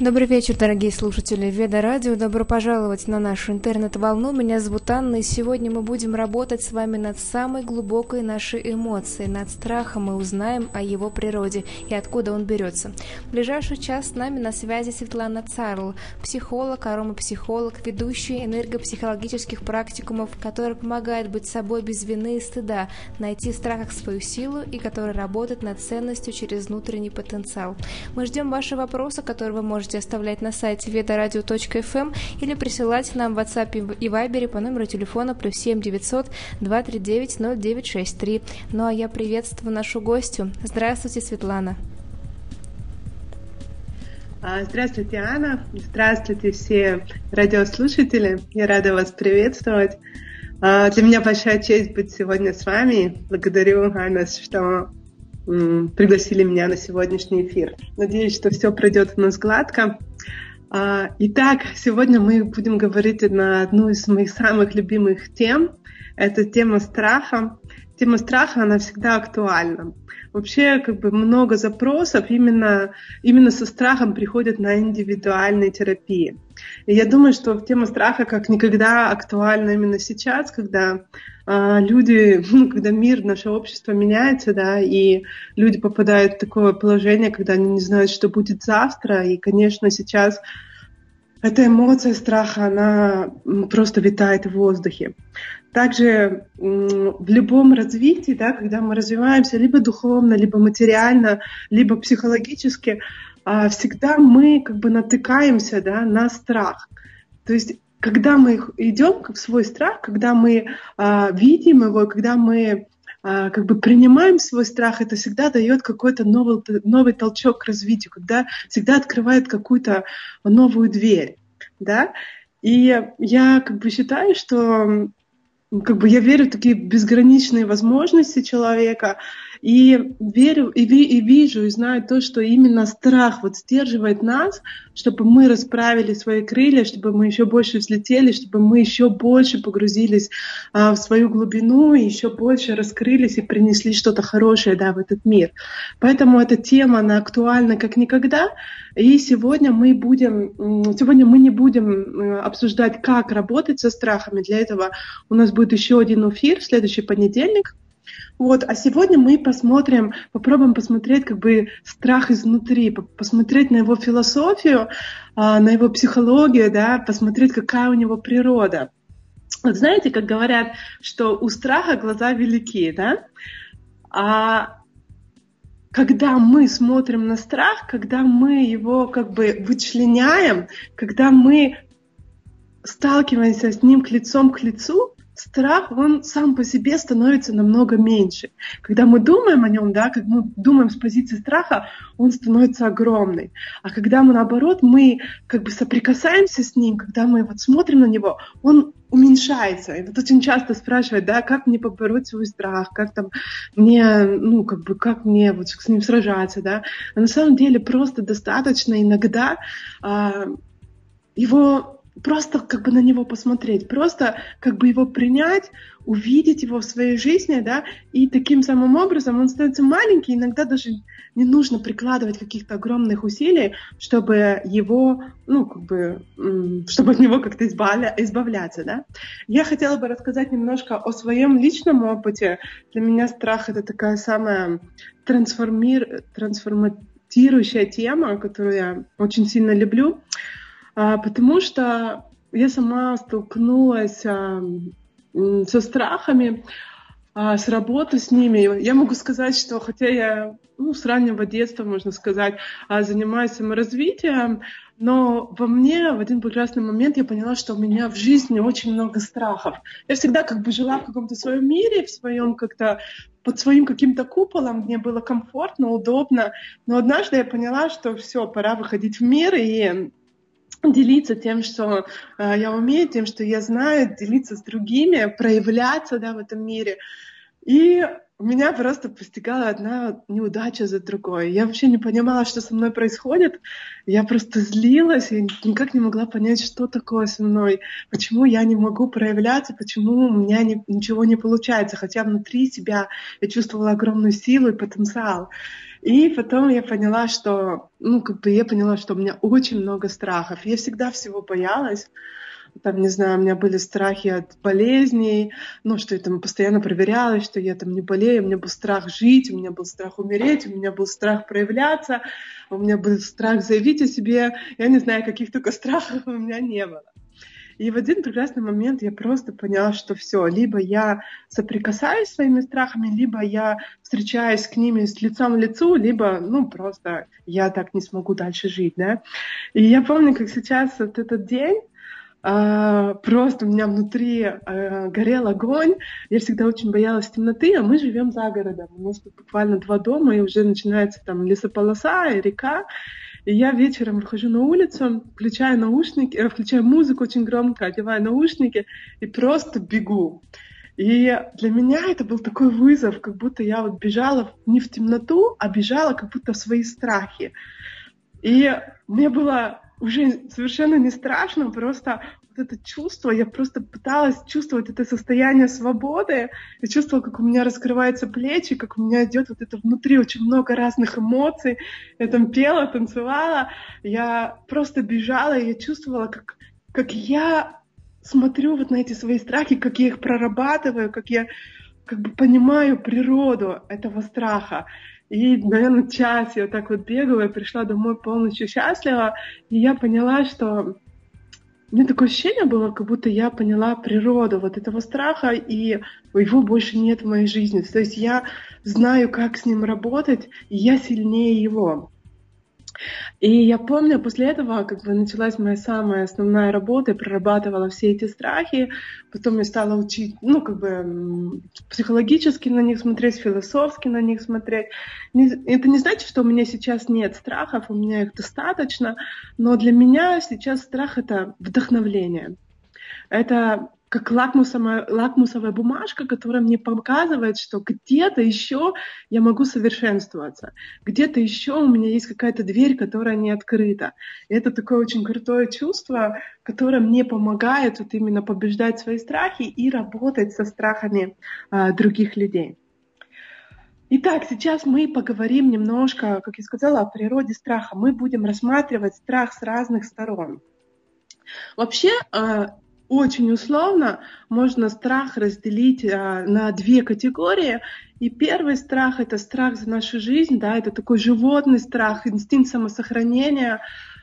Добрый вечер, дорогие слушатели Веда Радио. Добро пожаловать на нашу интернет-волну. Меня зовут Анна, и сегодня мы будем работать с вами над самой глубокой нашей эмоцией, над страхом. Мы узнаем о его природе и откуда он берется. В ближайший час с нами на связи Светлана Царл, психолог, аромапсихолог, ведущий энергопсихологических практикумов, который помогает быть собой без вины и стыда, найти в страхах свою силу и который работает над ценностью через внутренний потенциал. Мы ждем ваши вопросы, которые вы можете можете оставлять на сайте ведораdio.фм эм или присылать нам в WhatsApp и Viber по номеру телефона плюс 7 900 239 0963. Ну а я приветствую нашу гостью. Здравствуйте, Светлана. А, здравствуйте, Анна. Здравствуйте, все радиослушатели. Я рада вас приветствовать. А, для меня большая честь быть сегодня с вами. Благодарю, Анна, что пригласили меня на сегодняшний эфир. Надеюсь, что все пройдет у нас гладко. А, итак, сегодня мы будем говорить на одну из моих самых любимых тем. Это тема страха. Тема страха, она всегда актуальна. Вообще, как бы много запросов именно, именно со страхом приходят на индивидуальные терапии. И я думаю, что тема страха как никогда актуальна именно сейчас, когда а, люди, ну, когда мир, наше общество меняется, да, и люди попадают в такое положение, когда они не знают, что будет завтра, и, конечно, сейчас эта эмоция страха, она просто витает в воздухе. Также в любом развитии, да, когда мы развиваемся либо духовно, либо материально, либо психологически, а, всегда мы как бы натыкаемся да, на страх. То есть когда мы идем в свой страх, когда мы а, видим его, когда мы а, как бы принимаем свой страх, это всегда дает какой-то новый, новый толчок к развитию, когда всегда открывает какую-то новую дверь. Да? И я как бы считаю, что как бы я верю в такие безграничные возможности человека, и верю, и, ви, и вижу, и знаю то, что именно страх вот сдерживает нас, чтобы мы расправили свои крылья, чтобы мы еще больше взлетели, чтобы мы еще больше погрузились а, в свою глубину, и еще больше раскрылись и принесли что-то хорошее да, в этот мир. Поэтому эта тема, она актуальна как никогда. И сегодня мы будем, сегодня мы не будем обсуждать, как работать со страхами. Для этого у нас будет еще один эфир в следующий понедельник. Вот, а сегодня мы посмотрим, попробуем посмотреть как бы страх изнутри, посмотреть на его философию, а, на его психологию, да, посмотреть, какая у него природа. Вот знаете, как говорят, что у страха глаза велики, да? А когда мы смотрим на страх, когда мы его как бы вычленяем, когда мы сталкиваемся с ним к лицом к лицу, страх, он сам по себе становится намного меньше. Когда мы думаем о нем, да, как мы думаем с позиции страха, он становится огромный. А когда мы, наоборот, мы как бы соприкасаемся с ним, когда мы вот смотрим на него, он уменьшается. И вот очень часто спрашивают, да, как мне побороть свой страх, как там мне, ну, как бы, как мне вот с ним сражаться, да. А на самом деле просто достаточно иногда а, его просто как бы на него посмотреть, просто как бы его принять, увидеть его в своей жизни, да, и таким самым образом он становится маленький, иногда даже не нужно прикладывать каких-то огромных усилий, чтобы его, ну, как бы, чтобы от него как-то избавля, избавляться, да. Я хотела бы рассказать немножко о своем личном опыте. Для меня страх — это такая самая трансформир, трансформатирующая тема, которую я очень сильно люблю. А, потому что я сама столкнулась а, со страхами, а, с работы с ними. Я могу сказать, что хотя я ну, с раннего детства, можно сказать, занимаюсь саморазвитием, но во мне в один прекрасный момент я поняла, что у меня в жизни очень много страхов. Я всегда как бы жила в каком-то своем мире, в своем как-то под своим каким-то куполом, мне было комфортно, удобно. Но однажды я поняла, что все, пора выходить в мир и делиться тем, что э, я умею, тем, что я знаю, делиться с другими, проявляться да, в этом мире. И меня просто постигала одна неудача за другой. Я вообще не понимала, что со мной происходит. Я просто злилась и никак не могла понять, что такое со мной, почему я не могу проявляться, почему у меня не, ничего не получается, хотя внутри себя я чувствовала огромную силу и потенциал. И потом я поняла, что, ну, как бы я поняла, что у меня очень много страхов. Я всегда всего боялась там, не знаю, у меня были страхи от болезней, ну, что я там постоянно проверялась, что я там не болею, у меня был страх жить, у меня был страх умереть, у меня был страх проявляться, у меня был страх заявить о себе, я не знаю, каких только страхов у меня не было. И в один прекрасный момент я просто поняла, что все, либо я соприкасаюсь с своими страхами, либо я встречаюсь к ними с лицом в лицу, либо, ну, просто я так не смогу дальше жить, да. И я помню, как сейчас вот этот день, а, просто у меня внутри а, горел огонь. Я всегда очень боялась темноты, а мы живем за городом. У нас тут буквально два дома, и уже начинается там лесополоса и река. И я вечером выхожу на улицу, включаю наушники, э, включаю музыку очень громко, одеваю наушники и просто бегу. И для меня это был такой вызов, как будто я вот бежала не в темноту, а бежала как будто в свои страхи. И мне было уже совершенно не страшно, просто это чувство, я просто пыталась чувствовать это состояние свободы, я чувствовала, как у меня раскрываются плечи, как у меня идет вот это внутри очень много разных эмоций, я там пела, танцевала, я просто бежала, и я чувствовала, как, как я смотрю вот на эти свои страхи, как я их прорабатываю, как я как бы понимаю природу этого страха. И, наверное, час я так вот бегала и пришла домой полностью счастлива. И я поняла, что у меня такое ощущение было, как будто я поняла природу вот этого страха, и его больше нет в моей жизни. То есть я знаю, как с ним работать, и я сильнее его. И я помню, после этого как бы началась моя самая основная работа, я прорабатывала все эти страхи, потом я стала учить, ну, как бы психологически на них смотреть, философски на них смотреть. Это не значит, что у меня сейчас нет страхов, у меня их достаточно, но для меня сейчас страх — это вдохновление. Это как лакмусовая, лакмусовая бумажка, которая мне показывает, что где-то еще я могу совершенствоваться, где-то еще у меня есть какая-то дверь, которая не открыта. И это такое очень крутое чувство, которое мне помогает вот именно побеждать свои страхи и работать со страхами а, других людей. Итак, сейчас мы поговорим немножко, как я сказала, о природе страха. Мы будем рассматривать страх с разных сторон. Вообще, а, очень условно можно страх разделить а, на две категории. И первый страх — это страх за нашу жизнь, да, это такой животный страх, инстинкт самосохранения,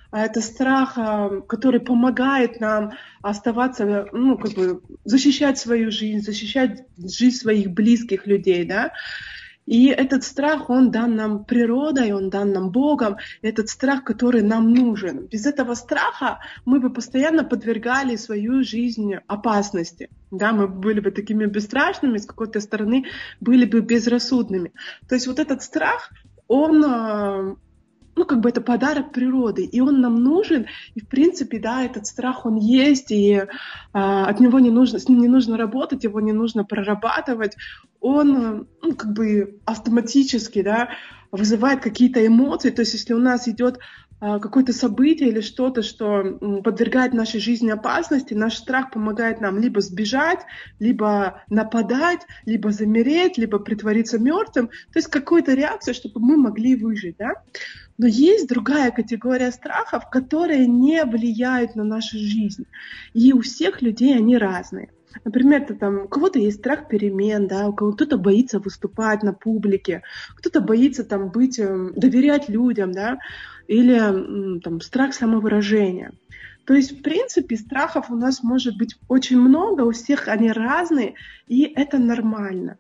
а это страх, а, который помогает нам оставаться, ну, как бы защищать свою жизнь, защищать жизнь своих близких людей, да. И этот страх, он дан нам природой, он дан нам Богом, этот страх, который нам нужен. Без этого страха мы бы постоянно подвергали свою жизнь опасности. Да, мы были бы такими бесстрашными, с какой-то стороны были бы безрассудными. То есть вот этот страх, он а, ну, как бы это подарок природы, и он нам нужен, и, в принципе, да, этот страх, он есть, и а, от него не нужно, с ним не нужно работать, его не нужно прорабатывать, он, ну, как бы автоматически, да, вызывает какие-то эмоции, то есть если у нас идет какое-то событие или что-то, что подвергает нашей жизни опасности, наш страх помогает нам либо сбежать, либо нападать, либо замереть, либо притвориться мертвым, то есть какую-то реакцию, чтобы мы могли выжить, да. Но есть другая категория страхов, которые не влияют на нашу жизнь. И у всех людей они разные. Например, это, там, у кого-то есть страх перемен, да, у кого-то кто-то боится выступать на публике, кто-то боится там быть, эм, доверять людям, да, или там, страх самовыражения. То есть, в принципе, страхов у нас может быть очень много, у всех они разные, и это нормально.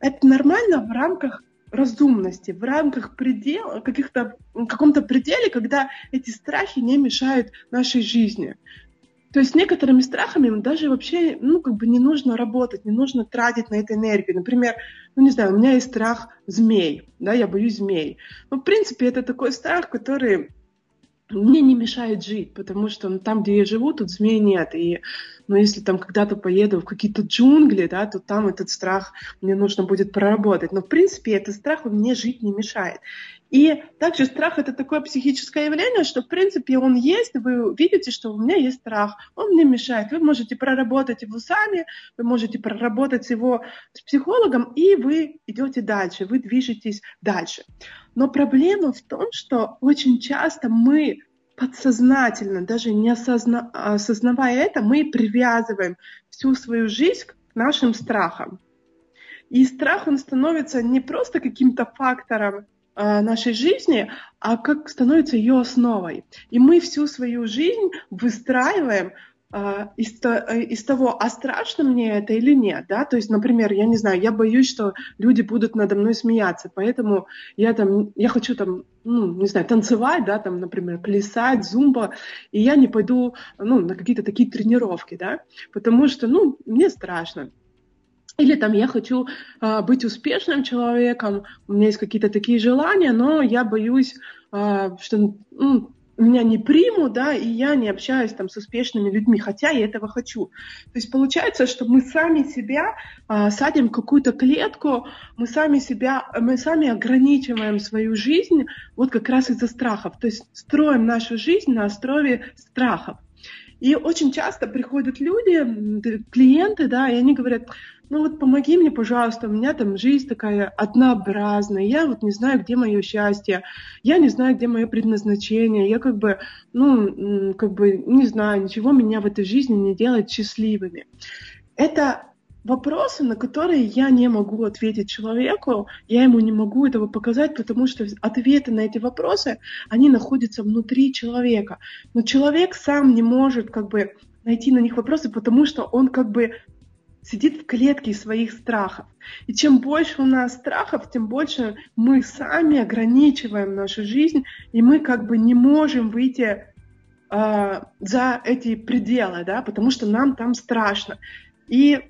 Это нормально в рамках разумности, в рамках предела, каких-то, каком-то пределе, когда эти страхи не мешают нашей жизни. То есть некоторыми страхами даже вообще, ну, как бы не нужно работать, не нужно тратить на это энергию. Например, ну, не знаю, у меня есть страх змей, да, я боюсь змей. Но, в принципе, это такой страх, который мне не мешает жить, потому что ну, там, где я живу, тут змей нет. И но если там когда-то поеду в какие-то джунгли, да, то там этот страх мне нужно будет проработать. Но, в принципе, этот страх мне жить не мешает. И также страх это такое психическое явление, что в принципе он есть, вы видите, что у меня есть страх, он мне мешает. Вы можете проработать его сами, вы можете проработать его с психологом, и вы идете дальше, вы движетесь дальше. Но проблема в том, что очень часто мы подсознательно, даже не осозна... осознавая это, мы привязываем всю свою жизнь к нашим страхам. И страх, он становится не просто каким-то фактором Э, нашей жизни, а как становится ее основой. И мы всю свою жизнь выстраиваем из, э, из того, а страшно мне это или нет, да, то есть, например, я не знаю, я боюсь, что люди будут надо мной смеяться, поэтому я там, я хочу там, ну, не знаю, танцевать, да, там, например, плясать, зумба, и я не пойду, ну, на какие-то такие тренировки, да, потому что, ну, мне страшно. Или там я хочу э, быть успешным человеком, у меня есть какие-то такие желания, но я боюсь, э, что ну, меня не примут, да, и я не общаюсь там с успешными людьми, хотя я этого хочу. То есть получается, что мы сами себя э, садим в какую-то клетку, мы сами себя, мы сами ограничиваем свою жизнь вот как раз из-за страхов. То есть строим нашу жизнь на основе страхов. И очень часто приходят люди, клиенты, да, и они говорят, ну вот помоги мне, пожалуйста, у меня там жизнь такая однообразная, я вот не знаю, где мое счастье, я не знаю, где мое предназначение, я как бы, ну, как бы не знаю, ничего меня в этой жизни не делает счастливыми. Это вопросы, на которые я не могу ответить человеку, я ему не могу этого показать, потому что ответы на эти вопросы, они находятся внутри человека. Но человек сам не может как бы найти на них вопросы, потому что он как бы сидит в клетке своих страхов. И чем больше у нас страхов, тем больше мы сами ограничиваем нашу жизнь, и мы как бы не можем выйти э, за эти пределы, да, потому что нам там страшно. И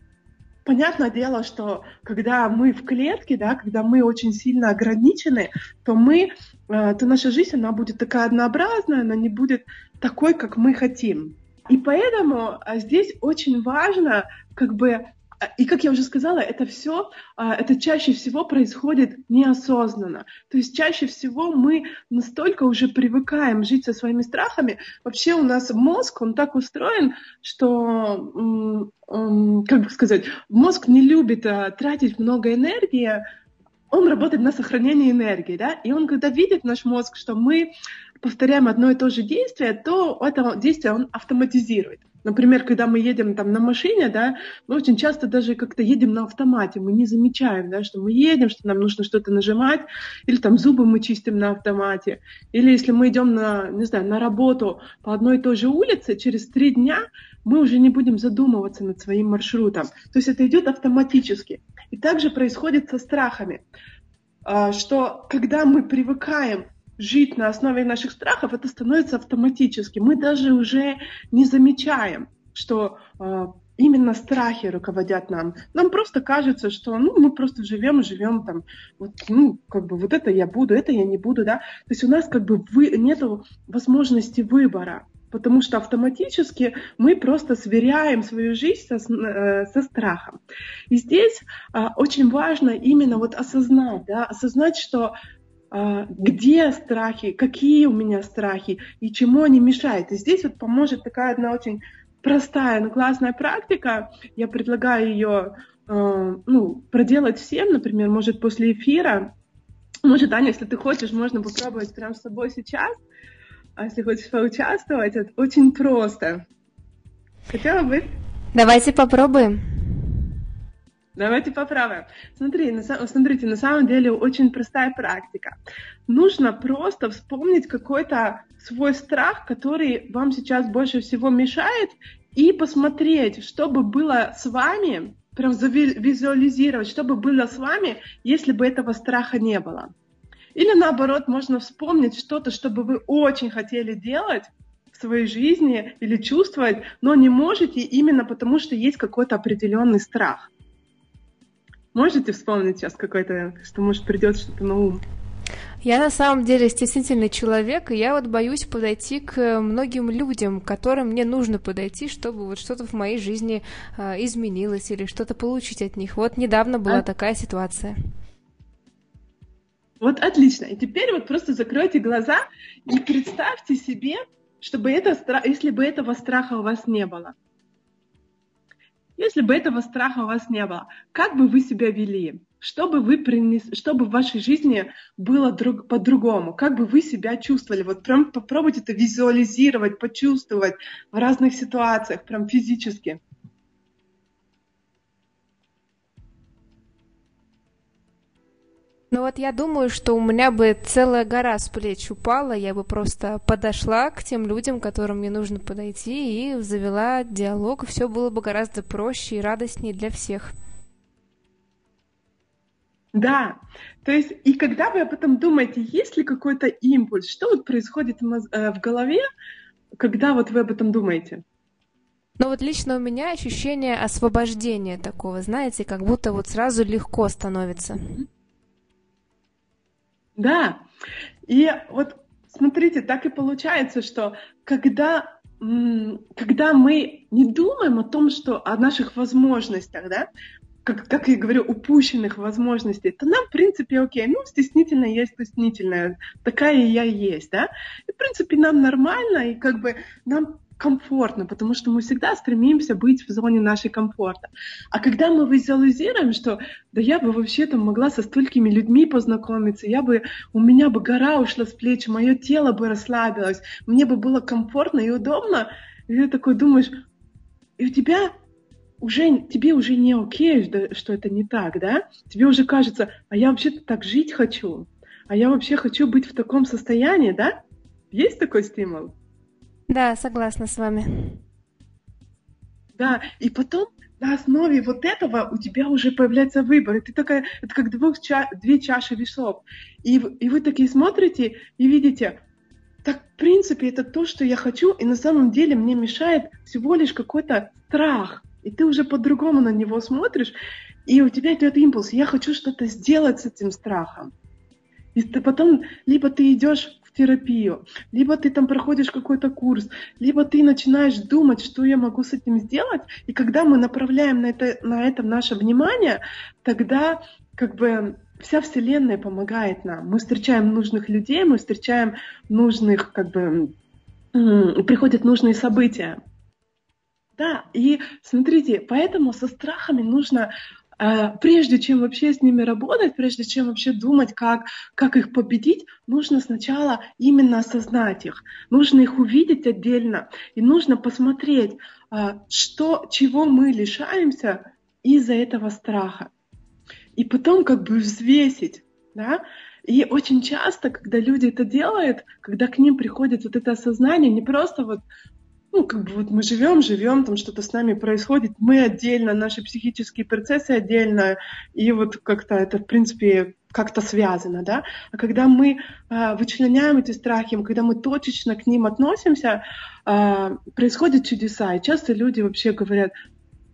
понятное дело, что когда мы в клетке, да, когда мы очень сильно ограничены, то мы, э, то наша жизнь, она будет такая однообразная, она не будет такой, как мы хотим. И поэтому а, здесь очень важно, как бы, а, и как я уже сказала, это все, а, это чаще всего происходит неосознанно. То есть чаще всего мы настолько уже привыкаем жить со своими страхами. Вообще у нас мозг, он так устроен, что, как бы сказать, мозг не любит тратить много энергии, он работает на сохранение энергии, да, и он, когда видит наш мозг, что мы повторяем одно и то же действие, то это действие он автоматизирует. Например, когда мы едем там на машине, да, мы очень часто даже как-то едем на автомате, мы не замечаем, да, что мы едем, что нам нужно что-то нажимать, или там зубы мы чистим на автомате, или если мы идем на, не знаю, на работу по одной и той же улице, через три дня мы уже не будем задумываться над своим маршрутом. То есть это идет автоматически. И также происходит со страхами, а, что когда мы привыкаем жить на основе наших страхов, это становится автоматически. Мы даже уже не замечаем, что э, именно страхи руководят нам. Нам просто кажется, что ну, мы просто живем живем там, вот, ну, как бы вот это я буду, это я не буду, да. То есть у нас как бы вы, нету возможности выбора потому что автоматически мы просто сверяем свою жизнь со, э, со страхом. И здесь а, очень важно именно вот осознать, да, осознать, что где страхи, какие у меня страхи и чему они мешают. И здесь вот поможет такая одна очень простая, но классная практика. Я предлагаю ее а, ну, проделать всем, например, может, после эфира. Может, Аня, если ты хочешь, можно попробовать прямо с собой сейчас. А если хочешь поучаствовать, это очень просто. Хотела бы? Давайте попробуем. Давайте поправим. Смотри, на, смотрите, на самом деле очень простая практика. Нужно просто вспомнить какой-то свой страх, который вам сейчас больше всего мешает, и посмотреть, что бы было с вами, прям завизуализировать, что бы было с вами, если бы этого страха не было. Или наоборот, можно вспомнить что-то, что бы вы очень хотели делать в своей жизни или чувствовать, но не можете именно потому, что есть какой-то определенный страх. Можете вспомнить сейчас какой-то, что может придет что-то на ум? Я на самом деле стеснительный человек, и я вот боюсь подойти к многим людям, к которым мне нужно подойти, чтобы вот что-то в моей жизни э, изменилось или что-то получить от них. Вот недавно была а... такая ситуация. Вот отлично. И теперь вот просто закройте глаза и представьте себе, чтобы это, если бы этого страха у вас не было. Если бы этого страха у вас не было, как бы вы себя вели? Что бы вы принесли, что бы в вашей жизни было друг, по-другому? Как бы вы себя чувствовали? Вот прям попробуйте это визуализировать, почувствовать в разных ситуациях, прям физически. Ну вот я думаю, что у меня бы целая гора с плеч упала, я бы просто подошла к тем людям, которым мне нужно подойти, и завела диалог, все было бы гораздо проще и радостнее для всех. Да, то есть и когда вы об этом думаете, есть ли какой-то импульс, что вот происходит в э, голове, когда вот вы об этом думаете? Ну вот лично у меня ощущение освобождения такого, знаете, как будто вот сразу легко становится. Да, и вот смотрите, так и получается, что когда когда мы не думаем о том, что о наших возможностях, да, как, как я говорю, упущенных возможностей, то нам, в принципе, окей, ну, стеснительная есть стеснительная, такая я есть, да, и, в принципе, нам нормально, и как бы нам комфортно, потому что мы всегда стремимся быть в зоне нашей комфорта. А когда мы визуализируем, что да я бы вообще там могла со столькими людьми познакомиться, я бы, у меня бы гора ушла с плеч, мое тело бы расслабилось, мне бы было комфортно и удобно, и ты такой думаешь, и у тебя уже, тебе уже не окей, что это не так, да? Тебе уже кажется, а я вообще-то так жить хочу, а я вообще хочу быть в таком состоянии, да? Есть такой стимул? Да, согласна с вами. Да, и потом на основе вот этого у тебя уже появляется выбор. И ты такая, это как двух ча две чаши весов. И, и вы такие смотрите и видите, так в принципе это то, что я хочу, и на самом деле мне мешает всего лишь какой-то страх и ты уже по-другому на него смотришь, и у тебя идет импульс, я хочу что-то сделать с этим страхом. И ты потом либо ты идешь терапию, либо ты там проходишь какой-то курс, либо ты начинаешь думать, что я могу с этим сделать. И когда мы направляем на это, на это наше внимание, тогда как бы вся Вселенная помогает нам. Мы встречаем нужных людей, мы встречаем нужных, как бы, приходят нужные события. Да, и смотрите, поэтому со страхами нужно прежде чем вообще с ними работать, прежде чем вообще думать, как, как их победить, нужно сначала именно осознать их. Нужно их увидеть отдельно. И нужно посмотреть, э, что, чего мы лишаемся из-за этого страха. И потом как бы взвесить. Да? И очень часто, когда люди это делают, когда к ним приходит вот это осознание, не просто вот ну, как бы вот мы живем, живем, там что-то с нами происходит, мы отдельно, наши психические процессы отдельно, и вот как-то это, в принципе, как-то связано, да. А когда мы э, вычленяем эти страхи, когда мы точечно к ним относимся, э, происходят чудеса. И часто люди вообще говорят,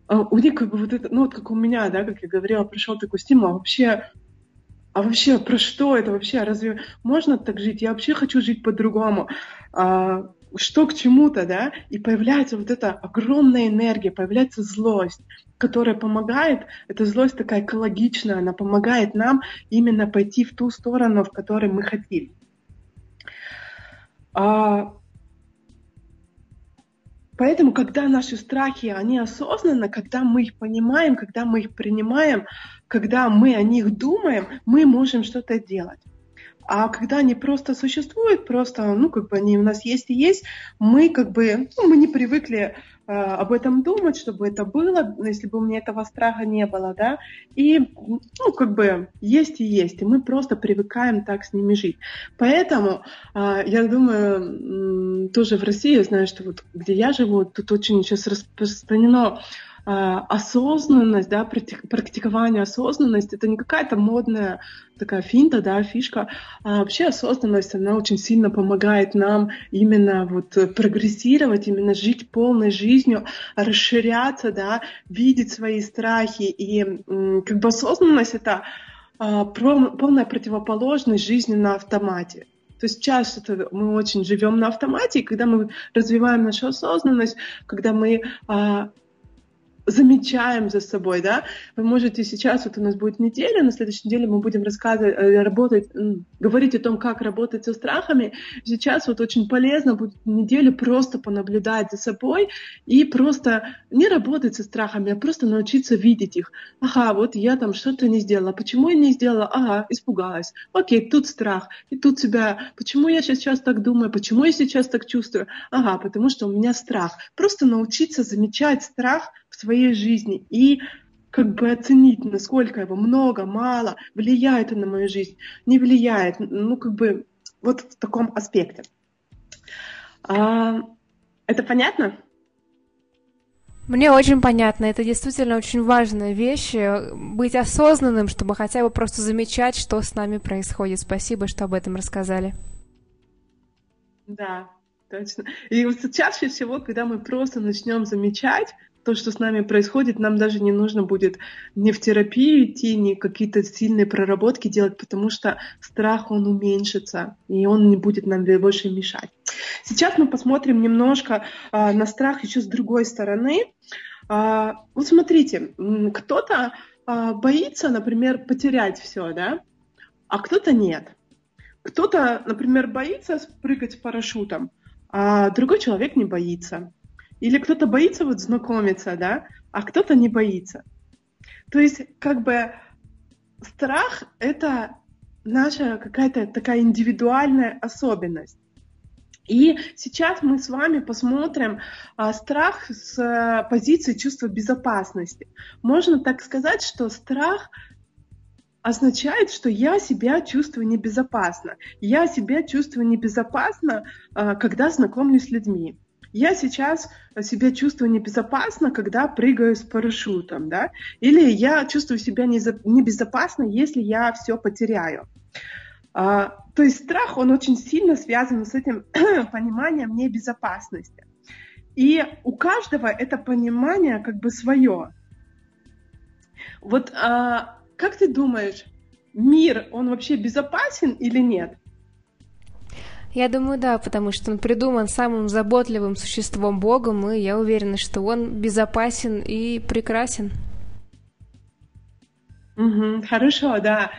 э, у них как бы вот это, ну вот как у меня, да, как я говорила, пришел такой стимул, а вообще а вообще про что это вообще? Разве можно так жить? Я вообще хочу жить по-другому. А, что к чему-то, да, и появляется вот эта огромная энергия, появляется злость, которая помогает, эта злость такая экологичная, она помогает нам именно пойти в ту сторону, в которой мы хотим. А, поэтому, когда наши страхи, они осознанно, когда мы их понимаем, когда мы их принимаем, когда мы о них думаем, мы можем что-то делать. А когда они просто существуют, просто, ну, как бы они у нас есть и есть, мы как бы, ну, мы не привыкли э, об этом думать, чтобы это было, если бы у меня этого страха не было, да, и, ну, как бы есть и есть, и мы просто привыкаем так с ними жить. Поэтому, э, я думаю, тоже в России, я знаю, что вот где я живу, тут очень сейчас распространено осознанность, да, практикование осознанности, это не какая-то модная такая финта, да, фишка, а вообще осознанность, она очень сильно помогает нам именно вот прогрессировать, именно жить полной жизнью, расширяться, да, видеть свои страхи. И как бы осознанность — это а, полная противоположность жизни на автомате. То есть часто мы очень живем на автомате, и когда мы развиваем нашу осознанность, когда мы а, замечаем за собой, да. Вы можете сейчас, вот у нас будет неделя, на следующей неделе мы будем рассказывать, э, работать, говорить о том, как работать со страхами. Сейчас вот очень полезно будет неделю просто понаблюдать за собой и просто не работать со страхами, а просто научиться видеть их. Ага, вот я там что-то не сделала. Почему я не сделала? Ага, испугалась. Окей, тут страх. И тут себя, почему я сейчас так думаю? Почему я сейчас так чувствую? Ага, потому что у меня страх. Просто научиться замечать страх в своей жизни и как бы оценить, насколько его много, мало, влияет он на мою жизнь, не влияет, ну как бы вот в таком аспекте. А, это понятно? Мне очень понятно. Это действительно очень важная вещь. Быть осознанным, чтобы хотя бы просто замечать, что с нами происходит. Спасибо, что об этом рассказали. Да, точно. И вот чаще всего, когда мы просто начнем замечать, то, что с нами происходит, нам даже не нужно будет ни в терапию идти, ни какие-то сильные проработки делать, потому что страх, он уменьшится, и он не будет нам больше мешать. Сейчас мы посмотрим немножко а, на страх еще с другой стороны. А, вот смотрите, кто-то а, боится, например, потерять все, да, а кто-то нет. Кто-то, например, боится прыгать с парашютом, а другой человек не боится. Или кто-то боится вот знакомиться, да, а кто-то не боится. То есть как бы страх — это наша какая-то такая индивидуальная особенность. И сейчас мы с вами посмотрим а, страх с а, позиции чувства безопасности. Можно так сказать, что страх означает, что я себя чувствую небезопасно. Я себя чувствую небезопасно, а, когда знакомлюсь с людьми я сейчас себя чувствую небезопасно, когда прыгаю с парашютом, да, или я чувствую себя небезопасно, если я все потеряю. А, то есть страх, он очень сильно связан с этим пониманием небезопасности. И у каждого это понимание как бы свое. Вот а, как ты думаешь, мир, он вообще безопасен или нет? Я думаю, да, потому что он придуман самым заботливым существом Богом, и я уверена, что он безопасен и прекрасен. Угу, хорошо, да.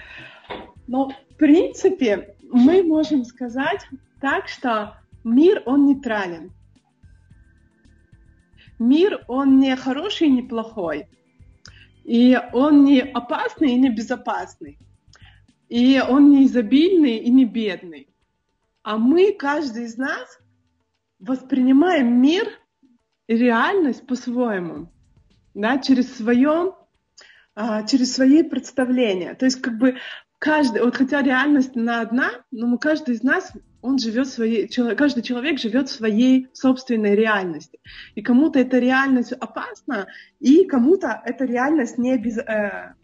Но в принципе мы можем сказать так, что мир, он нейтрален. Мир, он не хороший не плохой. И он не опасный и не безопасный. И он не изобильный и не бедный. А мы, каждый из нас, воспринимаем мир реальность по-своему, да, через свое, а, через свои представления. То есть как бы каждый, вот хотя реальность на одна, но мы, каждый из нас, он живет своей, каждый человек живет в своей собственной реальности. И кому-то эта реальность опасна, и кому-то эта реальность не без, э,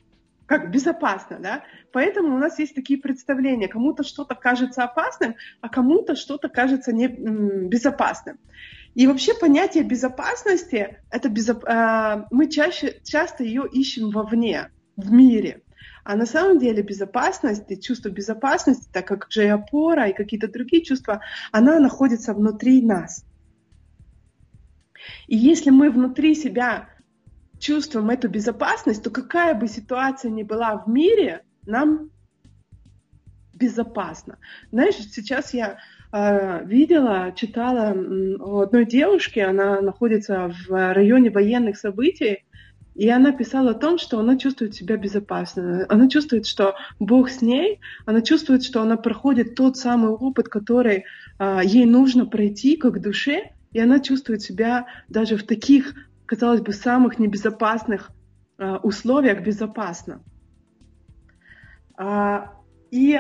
как безопасно, да? Поэтому у нас есть такие представления. Кому-то что-то кажется опасным, а кому-то что-то кажется не, безопасным. И вообще понятие безопасности, это безоп... А, мы чаще, часто ее ищем вовне, в мире. А на самом деле безопасность и чувство безопасности, так как же и опора, и какие-то другие чувства, она находится внутри нас. И если мы внутри себя чувствуем эту безопасность, то какая бы ситуация ни была в мире, нам безопасно. Знаешь, сейчас я э, видела, читала о одной девушке, она находится в районе военных событий, и она писала о том, что она чувствует себя безопасно. Она чувствует, что Бог с ней, она чувствует, что она проходит тот самый опыт, который э, ей нужно пройти как душе, и она чувствует себя даже в таких казалось бы, самых небезопасных э, условиях безопасно. А, и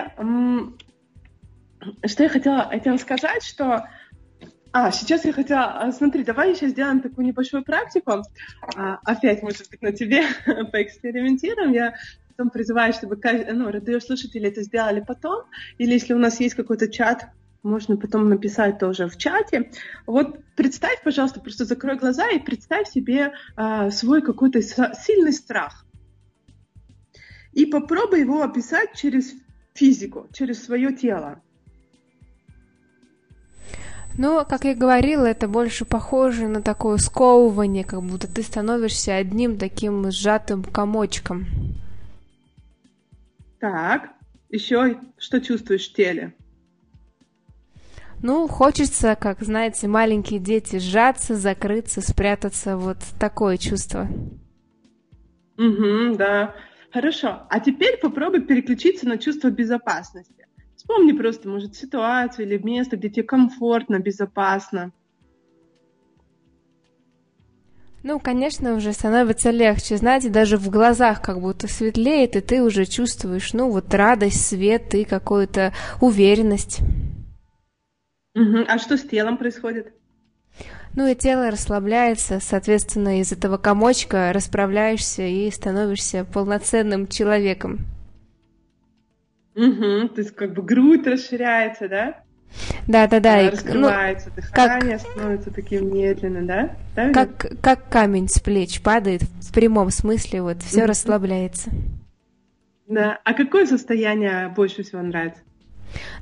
что я хотела, хотела сказать, что а, сейчас я хотела, а, смотри, давай сейчас сделаем такую небольшую практику. А, опять, может быть, на тебе поэкспериментируем. Я потом призываю, чтобы ну, радиослушатели это сделали потом. Или если у нас есть какой-то чат можно потом написать тоже в чате. Вот представь, пожалуйста, просто закрой глаза и представь себе а, свой какой-то сильный страх. и попробуй его описать через физику, через свое тело. Ну, как я говорила, это больше похоже на такое сковывание, как будто ты становишься одним таким сжатым комочком. Так, еще что чувствуешь в теле? Ну, хочется, как знаете, маленькие дети, сжаться, закрыться, спрятаться. Вот такое чувство. Угу, да. Хорошо. А теперь попробуй переключиться на чувство безопасности. Вспомни просто, может, ситуацию или место, где тебе комфортно, безопасно. Ну, конечно, уже становится легче. Знаете, даже в глазах как будто светлеет, и ты уже чувствуешь, ну, вот радость, свет и какую-то уверенность. Угу. А что с телом происходит? Ну и тело расслабляется, соответственно, из этого комочка расправляешься и становишься полноценным человеком. Угу, то есть как бы грудь расширяется, да? Да, да, да. Раскрывается ну, дыхание, как, становится таким медленно, да? да как, как камень с плеч падает в прямом смысле, вот все mm расслабляется. Да. А какое состояние больше всего нравится?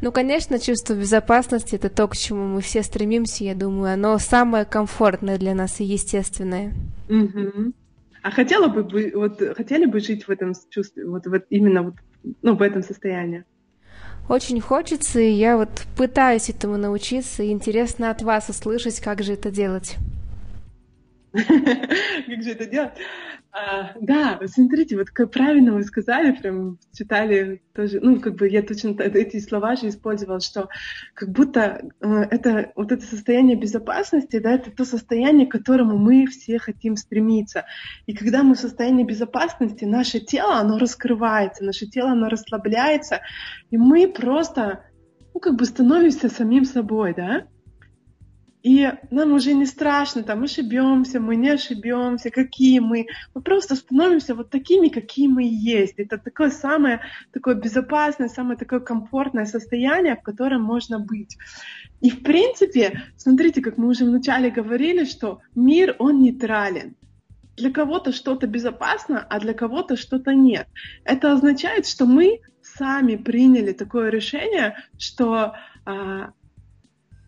Ну, конечно, чувство безопасности это то, к чему мы все стремимся, я думаю, оно самое комфортное для нас и естественное. Угу. А хотела бы вот хотели бы жить в этом чувстве, вот, вот именно вот, ну, в этом состоянии? Очень хочется, и я вот пытаюсь этому научиться, и интересно от вас услышать, как же это делать. Как же это делать? А, да, смотрите, вот как правильно вы сказали, прям читали тоже, ну, как бы я точно эти слова же использовала, что как будто э, это вот это состояние безопасности, да, это то состояние, к которому мы все хотим стремиться. И когда мы в состоянии безопасности, наше тело, оно раскрывается, наше тело, оно расслабляется, и мы просто, ну, как бы становимся самим собой, да, и нам уже не страшно, там, ошибемся, мы не ошибемся, какие мы. Мы просто становимся вот такими, какие мы есть. Это такое самое такое безопасное, самое такое комфортное состояние, в котором можно быть. И в принципе, смотрите, как мы уже вначале говорили, что мир, он нейтрален. Для кого-то что-то безопасно, а для кого-то что-то нет. Это означает, что мы сами приняли такое решение, что, а,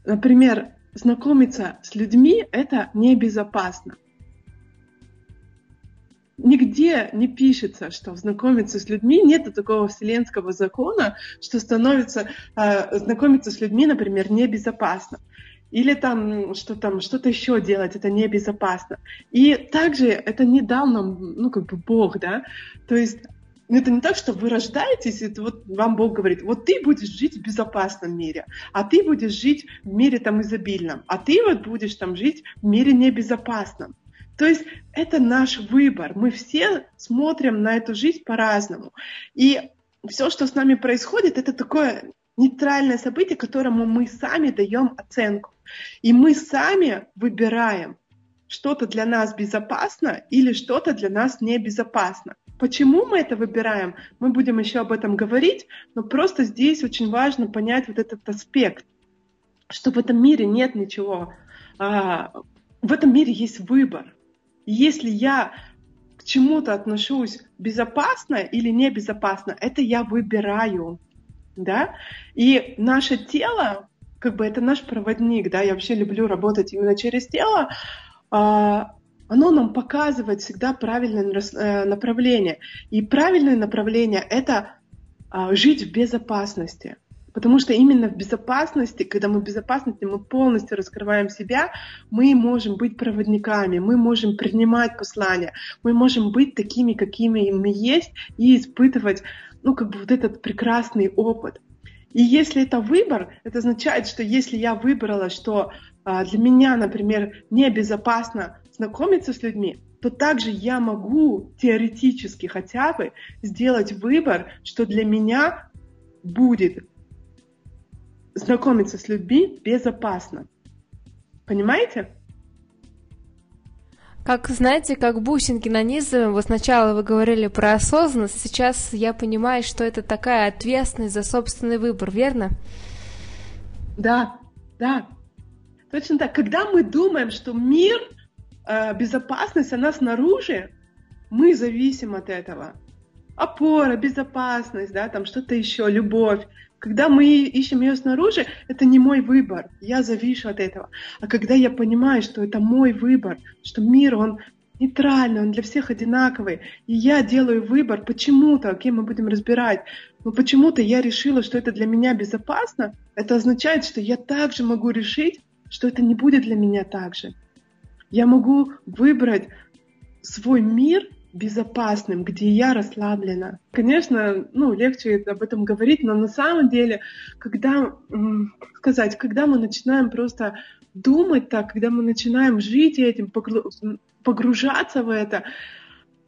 например, знакомиться с людьми это небезопасно. Нигде не пишется, что знакомиться с людьми нет такого вселенского закона, что становится э, знакомиться с людьми, например, небезопасно. Или там что там что-то еще делать, это небезопасно. И также это не дал нам, ну как бы Бог, да. То есть это не так, что вы рождаетесь, и вот вам Бог говорит, вот ты будешь жить в безопасном мире, а ты будешь жить в мире там изобильном, а ты вот будешь там жить в мире небезопасном. То есть это наш выбор. Мы все смотрим на эту жизнь по-разному. И все, что с нами происходит, это такое нейтральное событие, которому мы сами даем оценку. И мы сами выбираем, что-то для нас безопасно или что-то для нас небезопасно. Почему мы это выбираем, мы будем еще об этом говорить, но просто здесь очень важно понять вот этот аспект, что в этом мире нет ничего, а, в этом мире есть выбор. Если я к чему-то отношусь безопасно или небезопасно, это я выбираю, да, и наше тело, как бы это наш проводник, да, я вообще люблю работать именно через тело, а, оно нам показывает всегда правильное э, направление. И правильное направление — это а, жить в безопасности. Потому что именно в безопасности, когда мы в безопасности, мы полностью раскрываем себя, мы можем быть проводниками, мы можем принимать послания, мы можем быть такими, какими мы есть, и испытывать, ну, как бы вот этот прекрасный опыт. И если это выбор, это означает, что если я выбрала, что а, для меня, например, небезопасно знакомиться с людьми, то также я могу теоретически хотя бы сделать выбор, что для меня будет знакомиться с людьми безопасно. Понимаете? Как, знаете, как бусинки нанизываем, вот сначала вы говорили про осознанность, сейчас я понимаю, что это такая ответственность за собственный выбор, верно? Да, да, точно так. Когда мы думаем, что мир безопасность, она снаружи, мы зависим от этого. опора, безопасность, да, там что-то еще, любовь. Когда мы ищем ее снаружи, это не мой выбор, я завишу от этого. А когда я понимаю, что это мой выбор, что мир, он нейтральный, он для всех одинаковый, и я делаю выбор почему-то, окей, мы будем разбирать, но почему-то я решила, что это для меня безопасно, это означает, что я также могу решить, что это не будет для меня так же. Я могу выбрать свой мир безопасным, где я расслаблена. Конечно, ну, легче об этом говорить, но на самом деле, когда, сказать, когда мы начинаем просто думать так, когда мы начинаем жить этим, погружаться в это,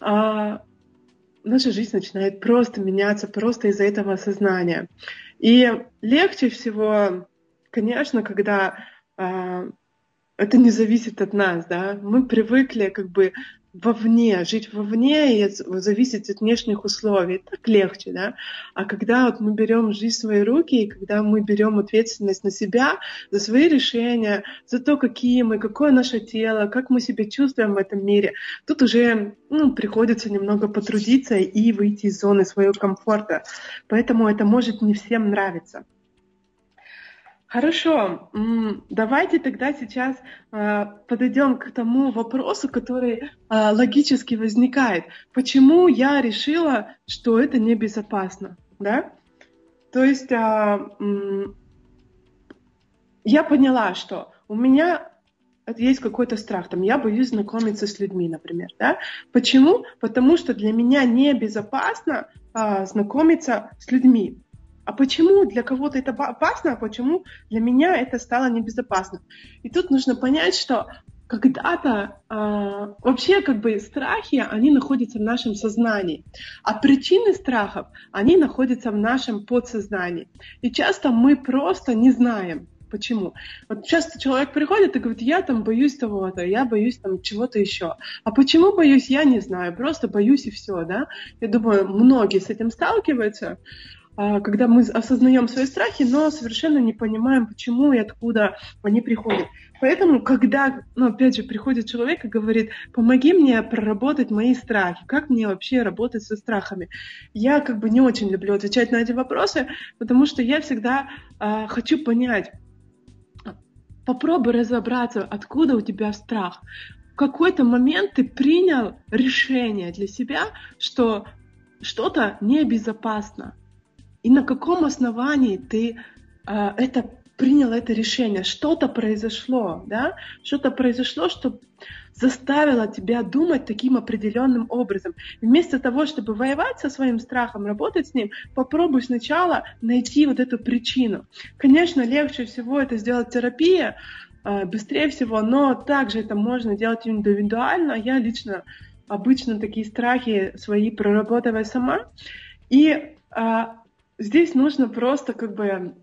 а, наша жизнь начинает просто меняться, просто из-за этого осознания. И легче всего, конечно, когда а, это не зависит от нас, да, мы привыкли как бы вовне, жить вовне и зависеть от внешних условий. Так легче, да? А когда вот мы берем жизнь в свои руки, и когда мы берем ответственность на себя за свои решения, за то, какие мы, какое наше тело, как мы себя чувствуем в этом мире, тут уже ну, приходится немного потрудиться и выйти из зоны своего комфорта. Поэтому это может не всем нравиться. Хорошо, давайте тогда сейчас э, подойдем к тому вопросу, который э, логически возникает. Почему я решила, что это небезопасно? Да? То есть а, я поняла, что у меня есть какой-то страх, там, я боюсь знакомиться с людьми, например, да? Почему? Потому что для меня небезопасно а, знакомиться с людьми. А почему для кого-то это опасно, а почему для меня это стало небезопасно? И тут нужно понять, что когда-то э, вообще как бы страхи, они находятся в нашем сознании, а причины страхов, они находятся в нашем подсознании. И часто мы просто не знаем, Почему? Вот часто человек приходит и говорит, я там боюсь того-то, я боюсь там чего-то еще. А почему боюсь, я не знаю, просто боюсь и все, да? Я думаю, многие с этим сталкиваются. А, когда мы осознаем свои страхи, но совершенно не понимаем, почему и откуда они приходят. Поэтому, когда, ну, опять же, приходит человек и говорит, помоги мне проработать мои страхи, как мне вообще работать со страхами, я как бы не очень люблю отвечать на эти вопросы, потому что я всегда э, хочу понять, попробуй разобраться, откуда у тебя страх. В какой-то момент ты принял решение для себя, что что-то небезопасно, и на каком основании ты э, это принял это решение, что-то произошло, да, что-то произошло, что заставило тебя думать таким определенным образом. вместо того, чтобы воевать со своим страхом, работать с ним, попробуй сначала найти вот эту причину. Конечно, легче всего это сделать терапия, э, быстрее всего, но также это можно делать индивидуально. Я лично обычно такие страхи свои проработываю сама. И э, Здесь нужно просто как бы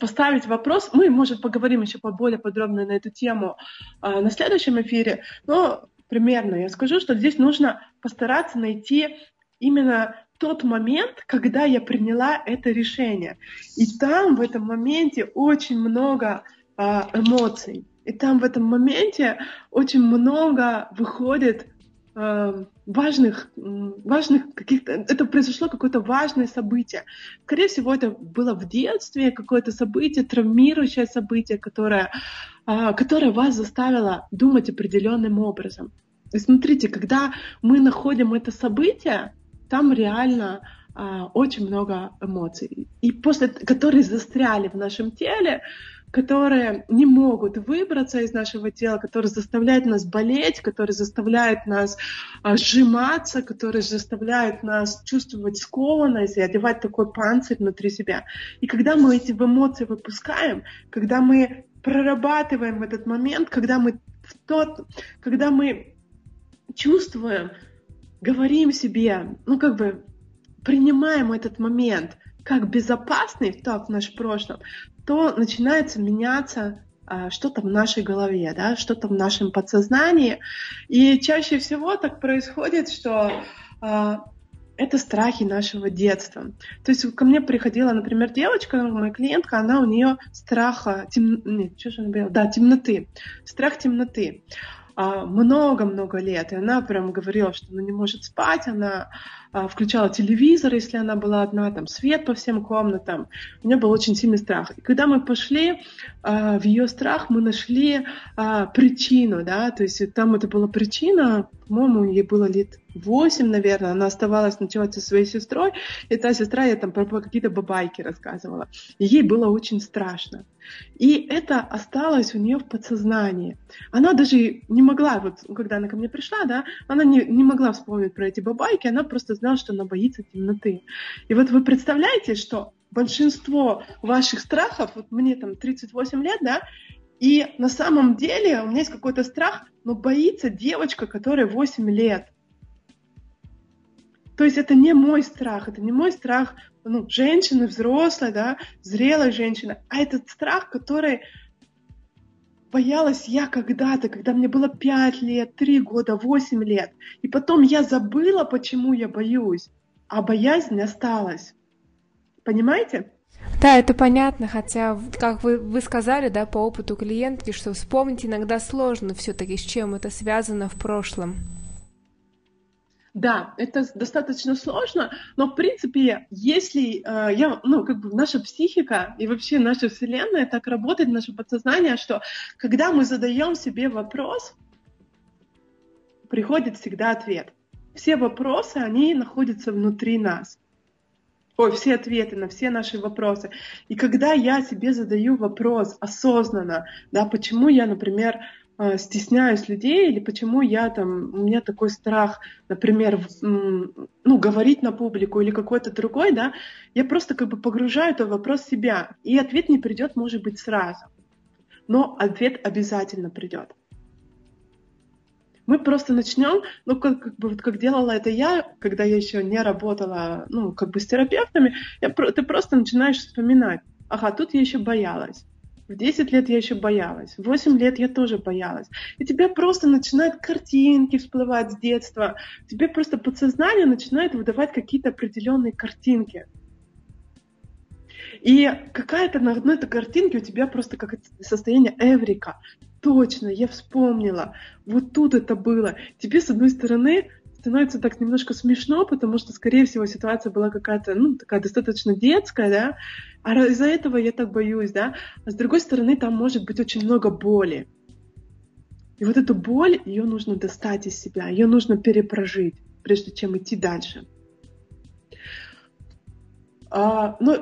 поставить вопрос. Мы, может, поговорим еще более подробно на эту тему э, на следующем эфире, но примерно я скажу, что здесь нужно постараться найти именно тот момент, когда я приняла это решение. И там в этом моменте очень много э, эмоций. И там в этом моменте очень много выходит важных, важных каких-то, это произошло какое-то важное событие. Скорее всего, это было в детстве какое-то событие, травмирующее событие, которое, а, которое вас заставило думать определенным образом. И смотрите, когда мы находим это событие, там реально а, очень много эмоций, и после, которые застряли в нашем теле, которые не могут выбраться из нашего тела, которые заставляют нас болеть, которые заставляют нас а, сжиматься, которые заставляют нас чувствовать скованность и одевать такой панцирь внутри себя. И когда мы эти эмоции выпускаем, когда мы прорабатываем этот момент, когда мы в тот, когда мы чувствуем, говорим себе, ну как бы принимаем этот момент как безопасный, так в нашем прошлом, то начинается меняться а, что-то в нашей голове, да, что-то в нашем подсознании. И чаще всего так происходит, что а, это страхи нашего детства. То есть ко мне приходила, например, девочка, моя клиентка, она у нее страха, тем... Нет, что же она говорила? Да, темноты. Страх темноты. а, много-много лет. И она прям говорила, что она не может спать, она включала телевизор, если она была одна, там свет по всем комнатам. У нее был очень сильный страх. И когда мы пошли а, в ее страх, мы нашли причину, да, то есть там это была причина, по-моему, ей было лет 8, наверное, она оставалась ночевать со своей сестрой, и та сестра, я там про какие-то бабайки рассказывала. И ей было очень страшно. И это осталось у нее в подсознании. Она даже не могла, вот когда она ко мне пришла, да, она не, не могла вспомнить про эти бабайки, она просто знала, что она боится темноты. И вот вы представляете, что большинство ваших страхов, вот мне там 38 лет, да, и на самом деле у меня есть какой-то страх, но боится девочка, которая 8 лет. То есть это не мой страх, это не мой страх ну, женщины, взрослой, да, зрелой женщины, а этот страх, который боялась я когда-то, когда мне было 5 лет, 3 года, 8 лет. И потом я забыла, почему я боюсь, а боязнь осталась. Понимаете? Да, это понятно, хотя, как вы, вы сказали, да, по опыту клиентки, что вспомнить иногда сложно все-таки, с чем это связано в прошлом. Да, это достаточно сложно, но в принципе, если э, я, ну, как бы наша психика и вообще наша вселенная так работает, наше подсознание, что когда мы задаем себе вопрос, приходит всегда ответ. Все вопросы, они находятся внутри нас. Ой, все ответы на все наши вопросы. И когда я себе задаю вопрос осознанно, да, почему я, например, стесняюсь людей или почему я там, у меня такой страх, например, ну, говорить на публику или какой-то другой, да, я просто как бы погружаю этот вопрос в себя, и ответ не придет, может быть, сразу, но ответ обязательно придет. Мы просто начнем, ну, как, как бы вот как делала это я, когда я еще не работала, ну, как бы с терапевтами, я, ты просто начинаешь вспоминать, ага, тут я еще боялась, в 10 лет я еще боялась, в 8 лет я тоже боялась. И тебе просто начинают картинки всплывать с детства. Тебе просто подсознание начинает выдавать какие-то определенные картинки. И какая-то на одной этой картинке у тебя просто как состояние эврика. Точно, я вспомнила. Вот тут это было. Тебе, с одной стороны, становится так немножко смешно, потому что, скорее всего, ситуация была какая-то, ну, такая достаточно детская, да, а из-за этого я так боюсь, да, а с другой стороны, там может быть очень много боли. И вот эту боль, ее нужно достать из себя, ее нужно перепрожить, прежде чем идти дальше. А, ну,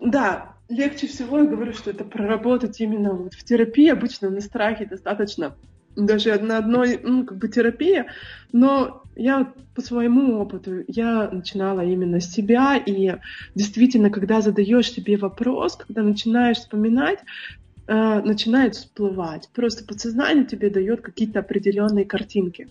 да, легче всего я говорю, что это проработать именно вот в терапии. Обычно на страхе достаточно даже на одной, ну, как бы терапия, но я по своему опыту, я начинала именно с себя, и действительно, когда задаешь себе вопрос, когда начинаешь вспоминать, э, начинает всплывать. Просто подсознание тебе дает какие-то определенные картинки.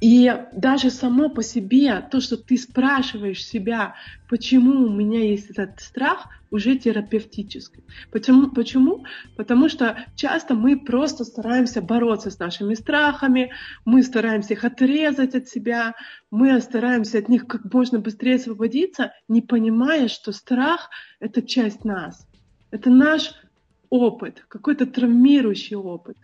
И даже само по себе, то, что ты спрашиваешь себя, почему у меня есть этот страх, уже терапевтический. Почему? Почему? Потому что часто мы просто стараемся бороться с нашими страхами, мы стараемся их отрезать от себя, мы стараемся от них как можно быстрее освободиться, не понимая, что страх — это часть нас. Это наш опыт, какой-то травмирующий опыт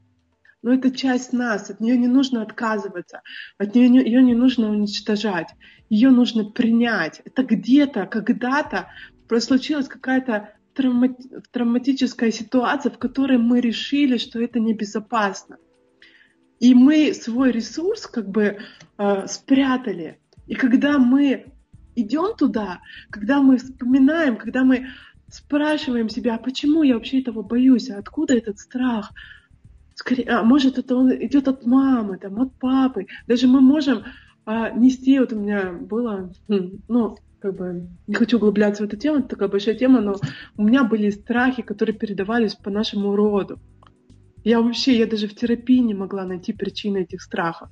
но это часть нас, от нее не нужно отказываться, от нее не, ее не нужно уничтожать, ее нужно принять. Это где-то, когда-то случилась какая-то травма, травматическая ситуация, в которой мы решили, что это небезопасно. И мы свой ресурс как бы э, спрятали. И когда мы идем туда, когда мы вспоминаем, когда мы спрашиваем себя, а почему я вообще этого боюсь, откуда этот страх, скорее, а может это он идет от мамы, там, от папы. Даже мы можем а, нести, вот у меня было, хм, ну, как бы не хочу углубляться в эту тему, это такая большая тема, но у меня были страхи, которые передавались по нашему роду. Я вообще, я даже в терапии не могла найти причины этих страхов.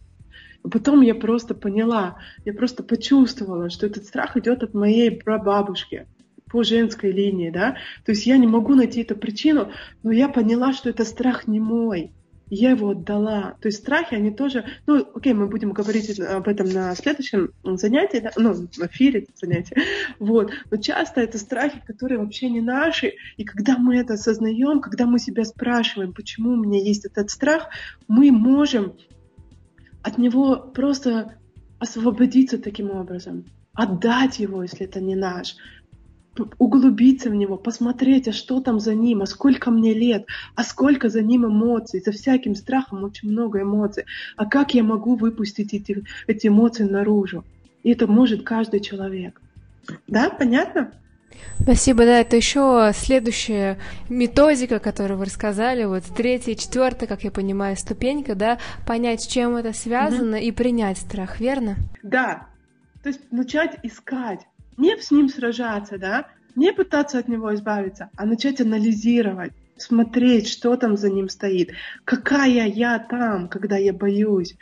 Потом я просто поняла, я просто почувствовала, что этот страх идет от моей прабабушки по женской линии, да. То есть я не могу найти эту причину, но я поняла, что это страх не мой. Я его отдала. То есть страхи, они тоже... Ну, окей, мы будем говорить об этом на следующем занятии, да? ну, в эфире занятия. Вот. Но часто это страхи, которые вообще не наши. И когда мы это осознаем, когда мы себя спрашиваем, почему у меня есть этот страх, мы можем от него просто освободиться таким образом, отдать его, если это не наш, углубиться в него, посмотреть, а что там за ним, а сколько мне лет, а сколько за ним эмоций. За всяким страхом очень много эмоций. А как я могу выпустить эти, эти эмоции наружу? И это может каждый человек. Да, понятно? Спасибо, да, это еще следующая методика, которую вы рассказали, вот третья, четвертая, как я понимаю, ступенька, да, понять, с чем это связано угу. и принять страх, верно? Да, то есть начать искать, не с ним сражаться, да, не пытаться от него избавиться, а начать анализировать, смотреть, что там за ним стоит, какая я там, когда я боюсь,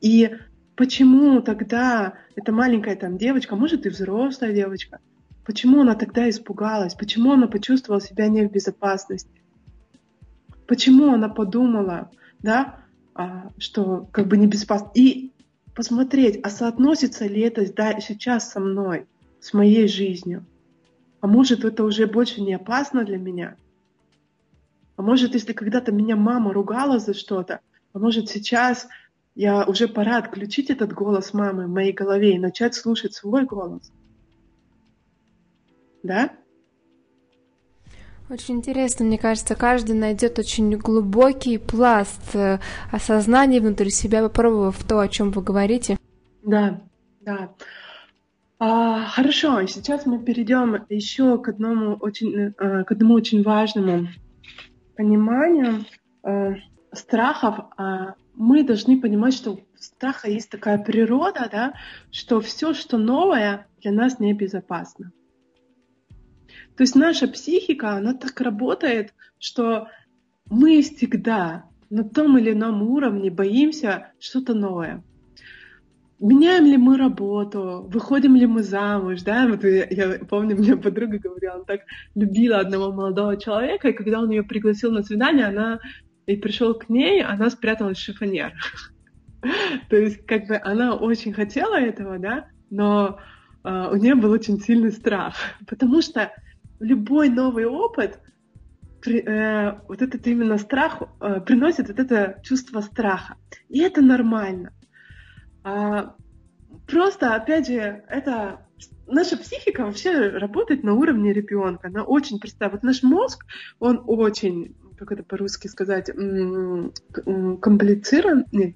и почему тогда эта маленькая там девочка, может и взрослая девочка, почему она тогда испугалась, почему она почувствовала себя не в безопасности, почему она подумала, да, а, что как бы не безопасно, и посмотреть, а соотносится ли это да, сейчас со мной, с моей жизнью. А может, это уже больше не опасно для меня? А может, если когда-то меня мама ругала за что-то, а может, сейчас я уже пора отключить этот голос мамы в моей голове и начать слушать свой голос? Да? Очень интересно, мне кажется, каждый найдет очень глубокий пласт э, осознания внутри себя, попробовав то, о чем вы говорите. Да, да. А, хорошо, сейчас мы перейдем еще к одному очень, э, к одному очень важному пониманию э, страхов. А мы должны понимать, что у страха есть такая природа, да, что все, что новое, для нас небезопасно. То есть наша психика, она так работает, что мы всегда на том или ином уровне боимся что-то новое меняем ли мы работу, выходим ли мы замуж, да, вот я, я помню, мне подруга говорила, она так любила одного молодого человека, и когда он ее пригласил на свидание, она и пришел к ней, она спряталась в шифонер. То есть, как бы она очень хотела этого, да, но uh, у нее был очень сильный страх, потому что любой новый опыт, при, э, вот этот именно страх э, приносит вот это чувство страха, и это нормально. А, просто, опять же, это наша психика вообще работает на уровне ребенка. Она очень простая. Вот наш мозг, он очень, как это по-русски сказать, комплицирован, нет,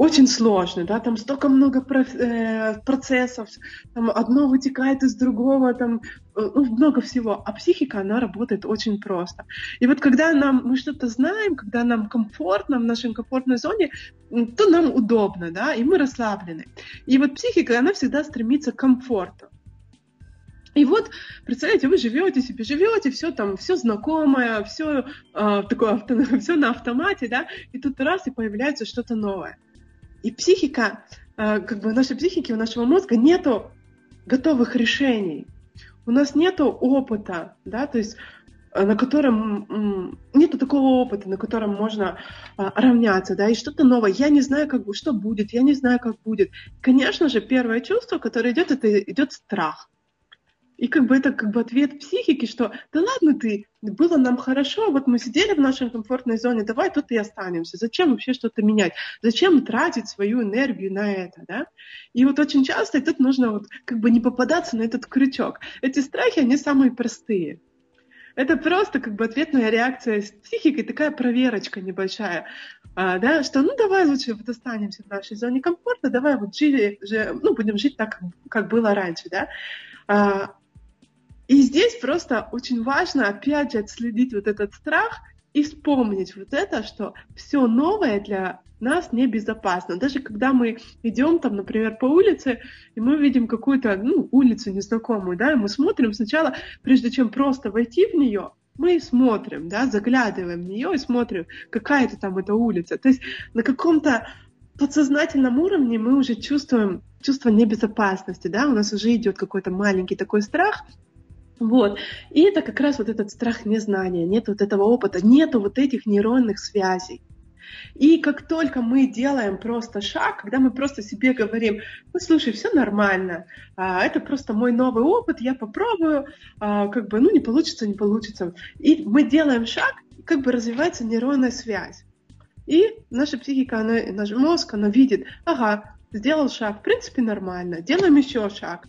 очень сложно, да, там столько много э, процессов, там одно вытекает из другого, там э, ну, много всего, а психика, она работает очень просто. И вот когда нам, мы что-то знаем, когда нам комфортно в нашей комфортной зоне, то нам удобно, да, и мы расслаблены. И вот психика, она всегда стремится к комфорту. И вот, представляете, вы живете себе, живете, все там, все знакомое, все э, такое, все на автомате, да, и тут раз и появляется что-то новое. И психика, э, как бы в нашей психике, у нашего мозга нету готовых решений. У нас нету опыта, да, то есть э, на котором нету такого опыта, на котором можно а, равняться, да, и что-то новое. Я не знаю, как, что будет, я не знаю, как будет. Конечно же, первое чувство, которое идет, это идет страх. И как бы это как бы ответ психики, что да ладно ты, было нам хорошо, вот мы сидели в нашей комфортной зоне, давай тут и останемся. Зачем вообще что-то менять? Зачем тратить свою энергию на это, да? И вот очень часто тут нужно вот как бы не попадаться на этот крючок. Эти страхи, они самые простые. Это просто как бы ответная реакция с психикой, такая проверочка небольшая, а, да, что ну давай лучше вот останемся в нашей зоне комфорта, давай вот жили, же, ну будем жить так, как было раньше, да. А, и здесь просто очень важно, опять же, отследить вот этот страх и вспомнить вот это, что все новое для нас небезопасно. Даже когда мы идем там, например, по улице, и мы видим какую-то ну, улицу незнакомую, да, и мы смотрим сначала, прежде чем просто войти в нее, мы смотрим, да, заглядываем в нее и смотрим, какая это там эта улица. То есть на каком-то подсознательном уровне мы уже чувствуем чувство небезопасности, да, у нас уже идет какой-то маленький такой страх, вот. И это как раз вот этот страх незнания, нет вот этого опыта, нету вот этих нейронных связей. И как только мы делаем просто шаг, когда мы просто себе говорим, ну слушай, все нормально, а, это просто мой новый опыт, я попробую, а, как бы, ну не получится, не получится. И мы делаем шаг, как бы развивается нейронная связь. И наша психика, она, наш мозг, она видит, ага, сделал шаг, в принципе нормально, делаем еще шаг.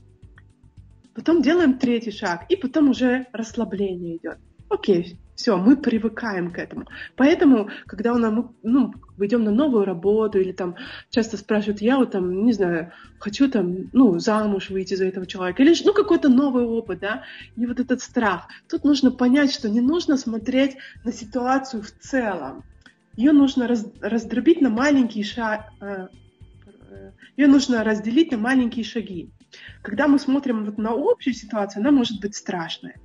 Потом делаем третий шаг, и потом уже расслабление идет. Окей, все, мы привыкаем к этому. Поэтому, когда у нас, ну, идем на новую работу или там часто спрашивают, я вот там, не знаю, хочу там, ну, замуж выйти за этого человека или, ну, какой-то новый опыт, да, и вот этот страх. Тут нужно понять, что не нужно смотреть на ситуацию в целом. Ее нужно раз, раздробить на маленькие шаги, э, э, ее нужно разделить на маленькие шаги. Когда мы смотрим вот на общую ситуацию, она может быть страшная.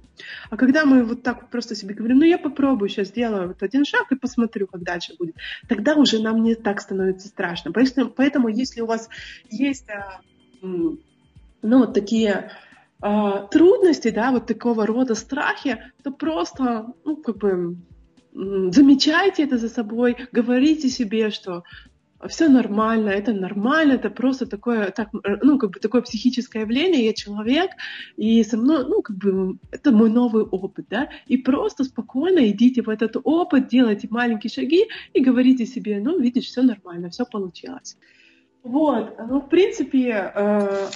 А когда мы вот так просто себе говорим, ну я попробую, сейчас сделаю вот один шаг и посмотрю, как дальше будет, тогда уже нам не так становится страшно. Поэтому, поэтому если у вас есть а, ну, вот такие а, трудности, да, вот такого рода страхи, то просто, ну, как бы замечайте это за собой, говорите себе, что все нормально, это нормально, это просто такое, так, ну, как бы такое психическое явление, я человек, и со мной, ну, как бы, это мой новый опыт, да, и просто спокойно идите в этот опыт, делайте маленькие шаги и говорите себе, ну, видишь, все нормально, все получилось. Вот, ну, в принципе, э,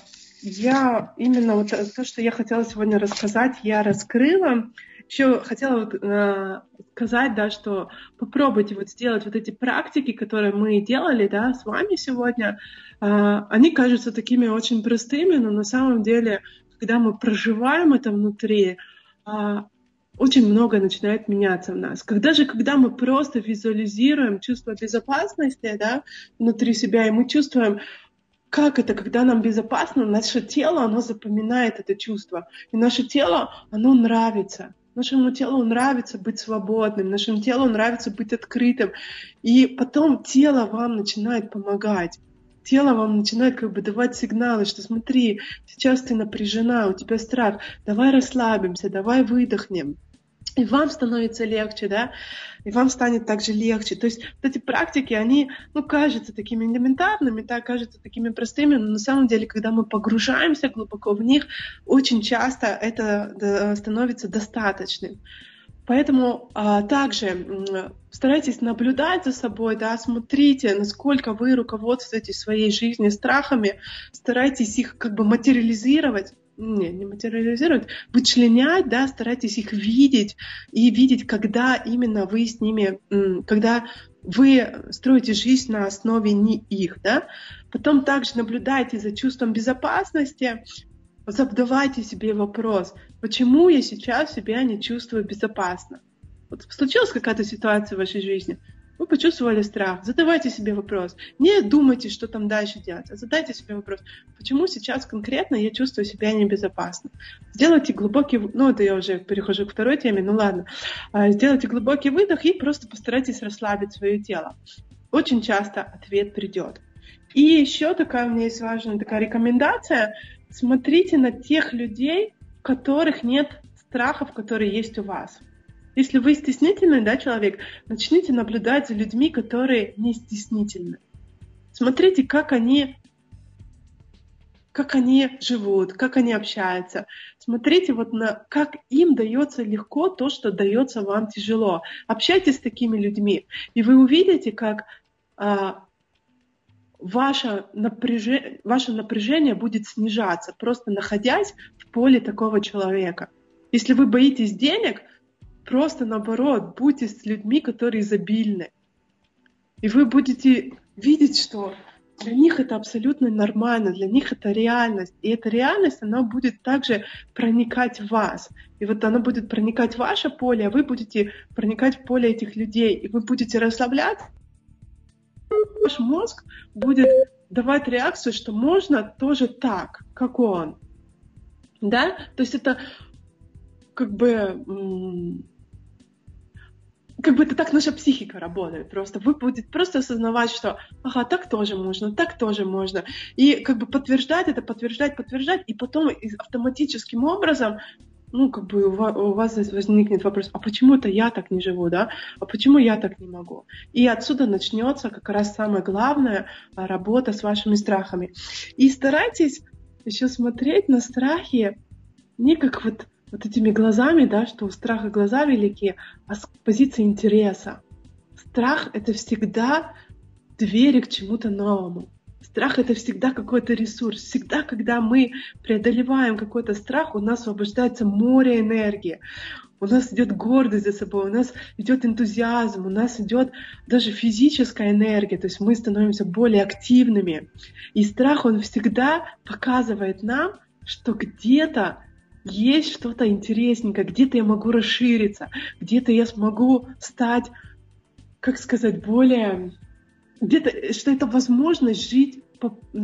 я именно вот то, что я хотела сегодня рассказать, я раскрыла. Еще хотела э, сказать, да, что попробуйте вот сделать вот эти практики, которые мы делали, да, с вами сегодня. Э, они кажутся такими очень простыми, но на самом деле, когда мы проживаем это внутри, э, очень много начинает меняться в нас. Когда же, когда мы просто визуализируем чувство безопасности, да, внутри себя, и мы чувствуем, как это, когда нам безопасно, наше тело, оно запоминает это чувство. И наше тело, оно нравится. Нашему телу нравится быть свободным, нашему телу нравится быть открытым. И потом тело вам начинает помогать. Тело вам начинает как бы давать сигналы, что смотри, сейчас ты напряжена, у тебя страх, давай расслабимся, давай выдохнем и вам становится легче, да, и вам станет также легче. То есть вот эти практики, они, ну, кажутся такими элементарными, да, кажутся такими простыми, но на самом деле, когда мы погружаемся глубоко в них, очень часто это становится достаточным. Поэтому а, также старайтесь наблюдать за собой, да, смотрите, насколько вы руководствуетесь своей жизнью страхами, старайтесь их как бы материализировать, не, не материализировать, вычленять, да, старайтесь их видеть и видеть, когда именно вы с ними, когда вы строите жизнь на основе не их, да. Потом также наблюдайте за чувством безопасности, задавайте себе вопрос, почему я сейчас себя не чувствую безопасно. Вот случилась какая-то ситуация в вашей жизни, вы почувствовали страх, задавайте себе вопрос. Не думайте, что там дальше делать, а задайте себе вопрос, почему сейчас конкретно я чувствую себя небезопасно. Сделайте глубокий, ну это я уже перехожу к второй теме, ну ладно. А, сделайте глубокий выдох и просто постарайтесь расслабить свое тело. Очень часто ответ придет. И еще такая у меня есть важная такая рекомендация. Смотрите на тех людей, у которых нет страхов, которые есть у вас. Если вы стеснительный да, человек, начните наблюдать за людьми, которые не стеснительны. Смотрите, как они как они живут, как они общаются. Смотрите вот на как им дается легко то, что дается вам тяжело. Общайтесь с такими людьми, и вы увидите, как а, ваше, напряжение, ваше напряжение будет снижаться, просто находясь в поле такого человека. Если вы боитесь денег, Просто наоборот, будьте с людьми, которые изобильны. И вы будете видеть, что для них это абсолютно нормально, для них это реальность. И эта реальность, она будет также проникать в вас. И вот она будет проникать в ваше поле, а вы будете проникать в поле этих людей. И вы будете расслабляться. Ваш мозг будет давать реакцию, что можно тоже так, как он. Да? То есть это как бы как бы это так наша психика работает просто. Вы будете просто осознавать, что ага, так тоже можно, так тоже можно. И как бы подтверждать это, подтверждать, подтверждать, и потом автоматическим образом ну, как бы у вас возникнет вопрос, а почему это я так не живу, да? А почему я так не могу? И отсюда начнется как раз самое главное а, работа с вашими страхами. И старайтесь еще смотреть на страхи не как вот, вот этими глазами, да, что у страха глаза велики, а с позиции интереса. Страх — это всегда двери к чему-то новому. Страх — это всегда какой-то ресурс. Всегда, когда мы преодолеваем какой-то страх, у нас освобождается море энергии. У нас идет гордость за собой, у нас идет энтузиазм, у нас идет даже физическая энергия, то есть мы становимся более активными. И страх, он всегда показывает нам, что где-то есть что-то интересненькое, где-то я могу расшириться, где-то я смогу стать, как сказать, более где-то, что это возможность жить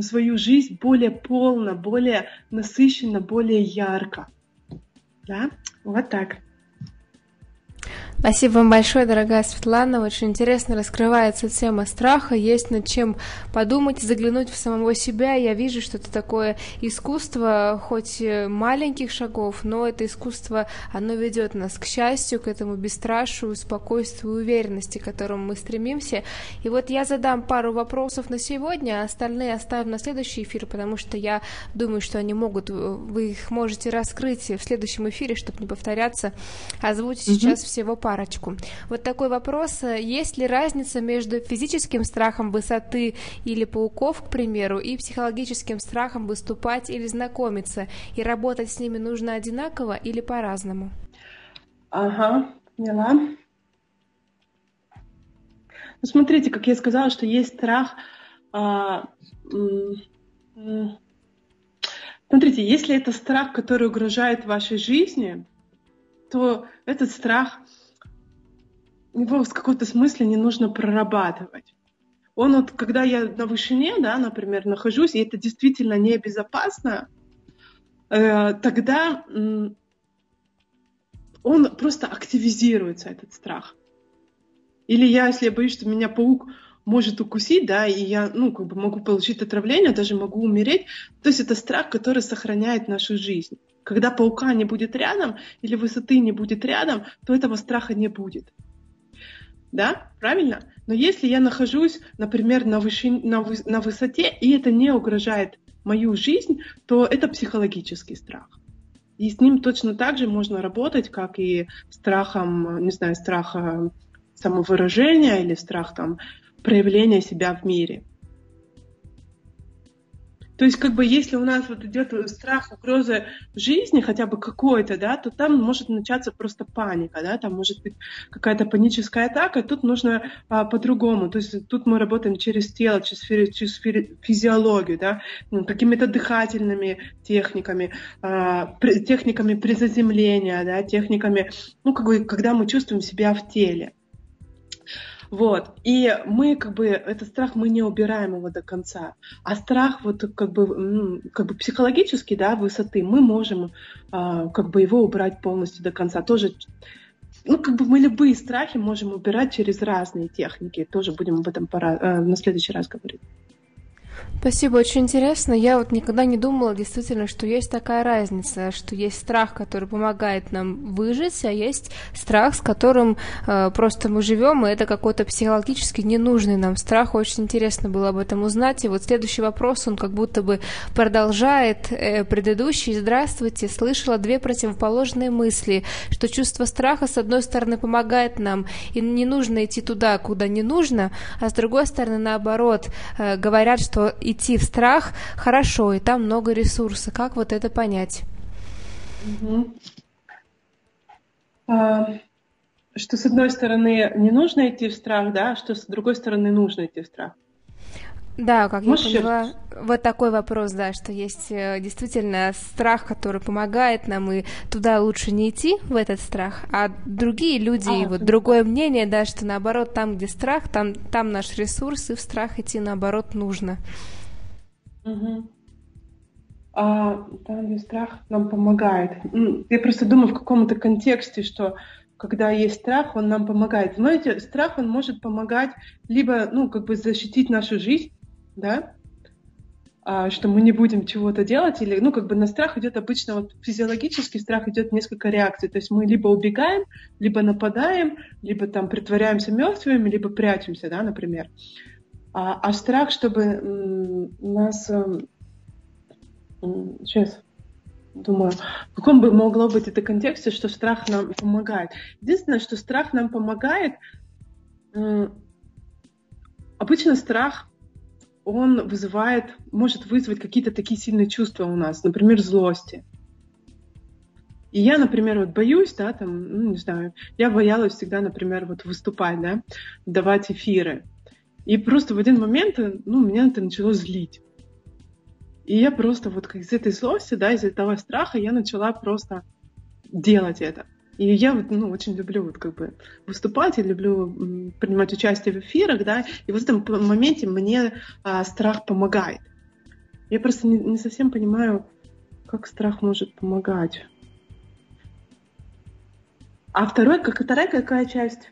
свою жизнь более полно, более насыщенно, более ярко. Да, вот так. Спасибо вам большое, дорогая Светлана. Очень интересно раскрывается тема страха. Есть над чем подумать, заглянуть в самого себя. Я вижу, что это такое искусство, хоть маленьких шагов, но это искусство, оно ведет нас к счастью, к этому бесстрашию, спокойствию, уверенности, к которому мы стремимся. И вот я задам пару вопросов на сегодня, а остальные оставим на следующий эфир, потому что я думаю, что они могут, вы их можете раскрыть в следующем эфире, чтобы не повторяться. Озвучить mm-hmm. сейчас всего парочку. Вот такой вопрос. Есть ли разница между физическим страхом высоты или пауков, к примеру, и психологическим страхом выступать или знакомиться? И работать с ними нужно одинаково или по-разному? Ага, поняла. Ну, смотрите, как я сказала, что есть страх. А, смотрите, если это страх, который угрожает вашей жизни, то этот страх его в каком-то смысле не нужно прорабатывать. Он вот, когда я на вышине, да, например, нахожусь, и это действительно небезопасно, э, тогда э, он просто активизируется, этот страх. Или я, если я боюсь, что меня паук может укусить, да, и я, ну, как бы могу получить отравление, даже могу умереть. То есть это страх, который сохраняет нашу жизнь. Когда паука не будет рядом или высоты не будет рядом, то этого страха не будет да, правильно? Но если я нахожусь, например, на, вышине, на, вы, на высоте, и это не угрожает мою жизнь, то это психологический страх. И с ним точно так же можно работать, как и страхом, не знаю, страха самовыражения или страх там проявления себя в мире. То есть, как бы, если у нас вот идет страх, угроза жизни, хотя бы какой-то, да, то там может начаться просто паника, да, там может быть какая-то паническая атака, тут нужно а, по-другому. То есть тут мы работаем через тело, через, через физиологию, да, какими-то дыхательными техниками, а, техниками призаземления, да, техниками, ну, как бы, когда мы чувствуем себя в теле. Вот. И мы как бы, этот страх, мы не убираем его до конца. А страх вот как бы, как бы психологический, да, высоты, мы можем а, как бы его убрать полностью до конца. Тоже ну, как бы мы любые страхи можем убирать через разные техники. Тоже будем об этом пора, э, на следующий раз говорить. Спасибо, очень интересно. Я вот никогда не думала действительно, что есть такая разница, что есть страх, который помогает нам выжить, а есть страх, с которым э, просто мы живем, и это какой-то психологически ненужный нам страх. Очень интересно было об этом узнать. И вот следующий вопрос, он как будто бы продолжает э, предыдущий. Здравствуйте, слышала две противоположные мысли, что чувство страха, с одной стороны, помогает нам, и не нужно идти туда, куда не нужно, а с другой стороны, наоборот, э, говорят, что идти в страх хорошо, и там много ресурса. Как вот это понять? Угу. А, что с одной стороны не нужно идти в страх, да, а что с другой стороны нужно идти в страх. Да, как Можешь я поняла, вот такой вопрос, да, что есть э, действительно страх, который помогает нам, и туда лучше не идти, в этот страх, а другие люди, а, вот другое мнение, да, что наоборот, там, где страх, там, там наш ресурс, и в страх идти, наоборот, нужно. Угу. А там, где страх нам помогает. Я просто думаю в каком-то контексте, что когда есть страх, он нам помогает. Знаете, страх, он может помогать либо, ну, как бы защитить нашу жизнь, да, а, что мы не будем чего-то делать, или, ну, как бы на страх идет обычно, вот физиологический страх идет несколько реакций, то есть мы либо убегаем, либо нападаем, либо там притворяемся мертвыми, либо прячемся, да, например. А, а страх, чтобы нас... Сейчас думаю, в каком бы могло быть это контексте, что страх нам помогает. Единственное, что страх нам помогает, обычно страх он вызывает, может вызвать какие-то такие сильные чувства у нас, например, злости. И я, например, вот боюсь, да, там, ну, не знаю, я боялась всегда, например, вот выступать, да, давать эфиры. И просто в один момент, ну, меня это начало злить. И я просто вот из этой злости, да, из этого страха я начала просто делать это. И я вот, ну, очень люблю вот как бы выступать, я люблю принимать участие в эфирах, да, и в этом моменте мне а, страх помогает. Я просто не, не совсем понимаю, как страх может помогать. А второй, как вторая какая часть?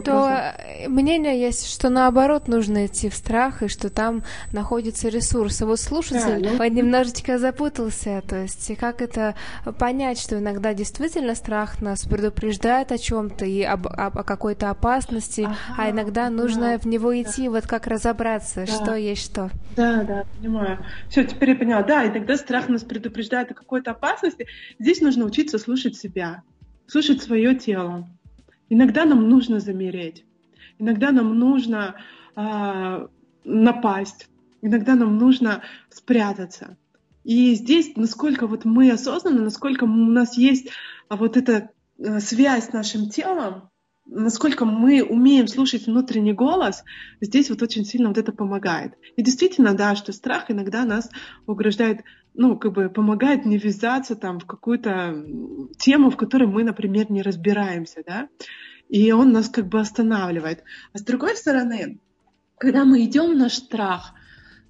Что мнение есть, что наоборот нужно идти в страх, и что там находится ресурс. И вот слушатель да, ну... немножечко запутался, то есть как это понять, что иногда действительно страх нас предупреждает о чем-то и об, об, о какой-то опасности, ага, а иногда нужно да, в него идти, да. вот как разобраться, да. что есть что. Да, да, понимаю. Все, теперь я поняла. Да, иногда страх нас предупреждает о какой-то опасности. Здесь нужно учиться слушать себя, слушать свое тело. Иногда нам нужно замереть, иногда нам нужно э, напасть, иногда нам нужно спрятаться. И здесь, насколько вот мы осознаны, насколько у нас есть вот эта а, связь с нашим телом, насколько мы умеем слушать внутренний голос, здесь вот очень сильно вот это помогает. И действительно, да, что страх иногда нас угрожает, ну, как бы помогает не ввязаться там в какую-то тему, в которой мы, например, не разбираемся, да, и он нас как бы останавливает. А с другой стороны, когда мы идем в наш страх,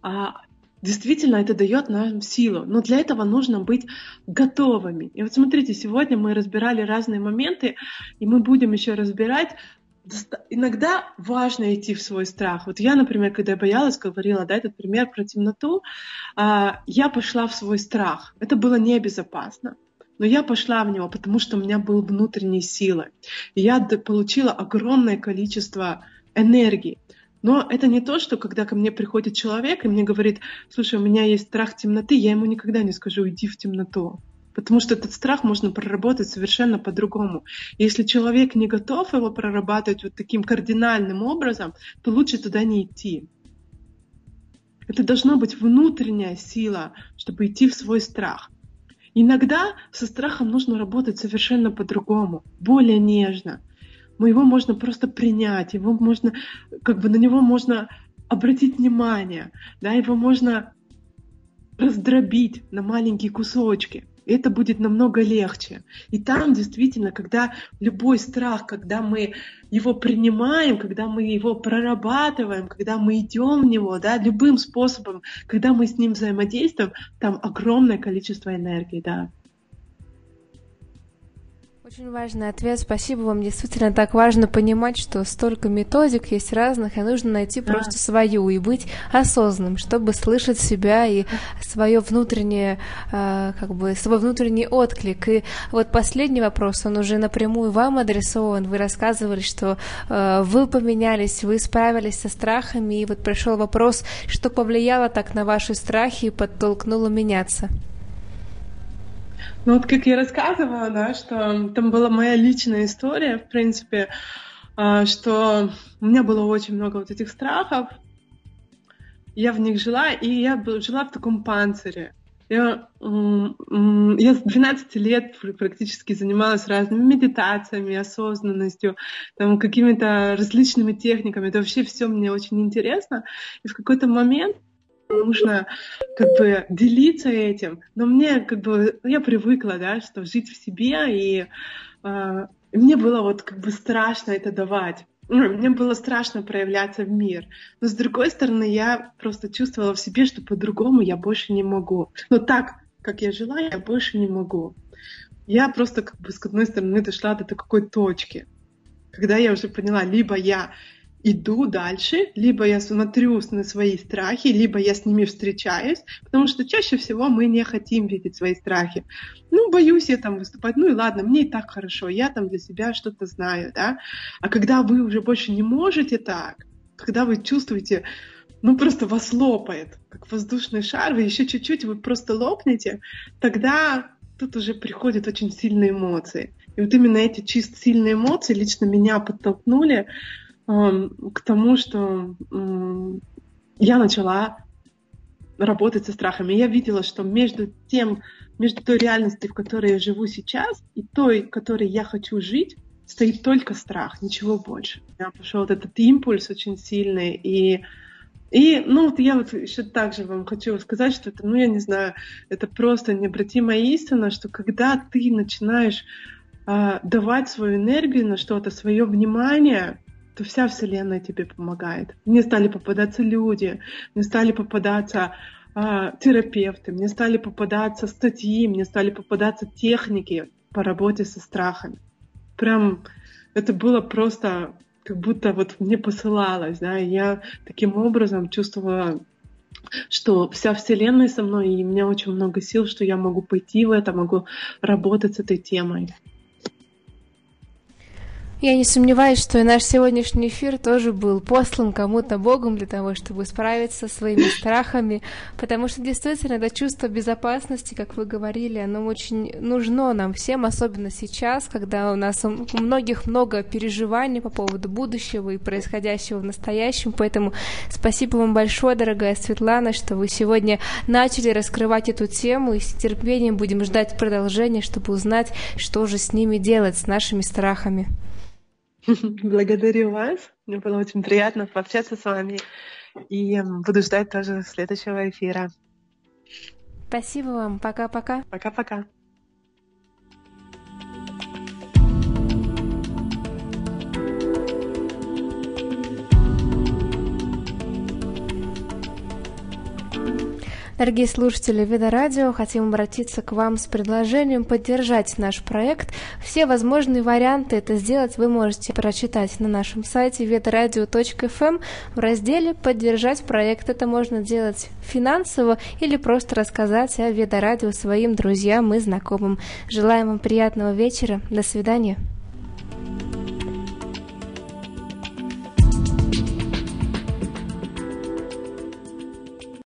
а, действительно это дает нам силу. Но для этого нужно быть готовыми. И вот смотрите, сегодня мы разбирали разные моменты, и мы будем еще разбирать. Иногда важно идти в свой страх. Вот я, например, когда я боялась, говорила, да, этот пример про темноту, а, я пошла в свой страх. Это было небезопасно. Но я пошла в него, потому что у меня был внутренней силы. И я получила огромное количество энергии. Но это не то, что когда ко мне приходит человек и мне говорит, слушай, у меня есть страх темноты, я ему никогда не скажу, иди в темноту. Потому что этот страх можно проработать совершенно по-другому. Если человек не готов его прорабатывать вот таким кардинальным образом, то лучше туда не идти. Это должна быть внутренняя сила, чтобы идти в свой страх. Иногда со страхом нужно работать совершенно по-другому, более нежно. Но его можно просто принять, его можно, как бы на него можно обратить внимание, да, его можно раздробить на маленькие кусочки это будет намного легче. И там действительно, когда любой страх, когда мы его принимаем, когда мы его прорабатываем, когда мы идем в него, да, любым способом, когда мы с ним взаимодействуем, там огромное количество энергии, да. Очень важный ответ. Спасибо вам. Действительно так важно понимать, что столько методик есть разных, и нужно найти да. просто свою и быть осознанным, чтобы слышать себя и свое внутреннее, э, как бы свой внутренний отклик. И вот последний вопрос, он уже напрямую вам адресован. Вы рассказывали, что э, вы поменялись, вы справились со страхами, и вот пришел вопрос, что повлияло так на ваши страхи и подтолкнуло меняться. Ну вот как я рассказывала, да, что там была моя личная история, в принципе, а, что у меня было очень много вот этих страхов, я в них жила, и я жила в таком панцире. Я, я с 12 лет практически занималась разными медитациями, осознанностью, там, какими-то различными техниками. Это вообще все мне очень интересно. И в какой-то момент нужно как бы делиться этим. Но мне как бы, я привыкла, да, что жить в себе, и э, мне было вот как бы страшно это давать. Ну, мне было страшно проявляться в мир. Но с другой стороны, я просто чувствовала в себе, что по-другому я больше не могу. Но так, как я жила, я больше не могу. Я просто как бы с одной стороны дошла до такой точки, когда я уже поняла, либо я иду дальше, либо я смотрю на свои страхи, либо я с ними встречаюсь, потому что чаще всего мы не хотим видеть свои страхи. Ну, боюсь я там выступать, ну и ладно, мне и так хорошо, я там для себя что-то знаю, да. А когда вы уже больше не можете так, когда вы чувствуете, ну просто вас лопает, как воздушный шар, вы еще чуть-чуть, вы просто лопнете, тогда тут уже приходят очень сильные эмоции. И вот именно эти чисто сильные эмоции лично меня подтолкнули к тому, что я начала работать со страхами. Я видела, что между тем, между той реальностью, в которой я живу сейчас, и той, в которой я хочу жить, стоит только страх, ничего больше. У меня пошел вот этот импульс очень сильный, и и, ну, вот я вот еще также вам хочу сказать, что это, ну, я не знаю, это просто необратимая истина, что когда ты начинаешь э, давать свою энергию на что-то, свое внимание, то вся Вселенная тебе помогает. Мне стали попадаться люди, мне стали попадаться э, терапевты, мне стали попадаться статьи, мне стали попадаться техники по работе со страхами. Прям это было просто как будто вот мне посылалось, да, и я таким образом чувствовала что вся Вселенная со мной, и у меня очень много сил, что я могу пойти в это, могу работать с этой темой. Я не сомневаюсь, что и наш сегодняшний эфир тоже был послан кому-то Богом для того, чтобы справиться со своими страхами, потому что действительно это чувство безопасности, как вы говорили, оно очень нужно нам всем, особенно сейчас, когда у нас у многих много переживаний по поводу будущего и происходящего в настоящем. Поэтому спасибо вам большое, дорогая Светлана, что вы сегодня начали раскрывать эту тему, и с терпением будем ждать продолжения, чтобы узнать, что же с ними делать, с нашими страхами. Благодарю вас. Мне было очень приятно пообщаться с вами. И буду ждать тоже следующего эфира. Спасибо вам. Пока-пока. Пока-пока. Дорогие слушатели Вида Радио, хотим обратиться к вам с предложением поддержать наш проект. Все возможные варианты это сделать вы можете прочитать на нашем сайте vedoradio.fm эм в разделе «Поддержать проект». Это можно делать финансово или просто рассказать о Веда Радио своим друзьям и знакомым. Желаем вам приятного вечера. До свидания.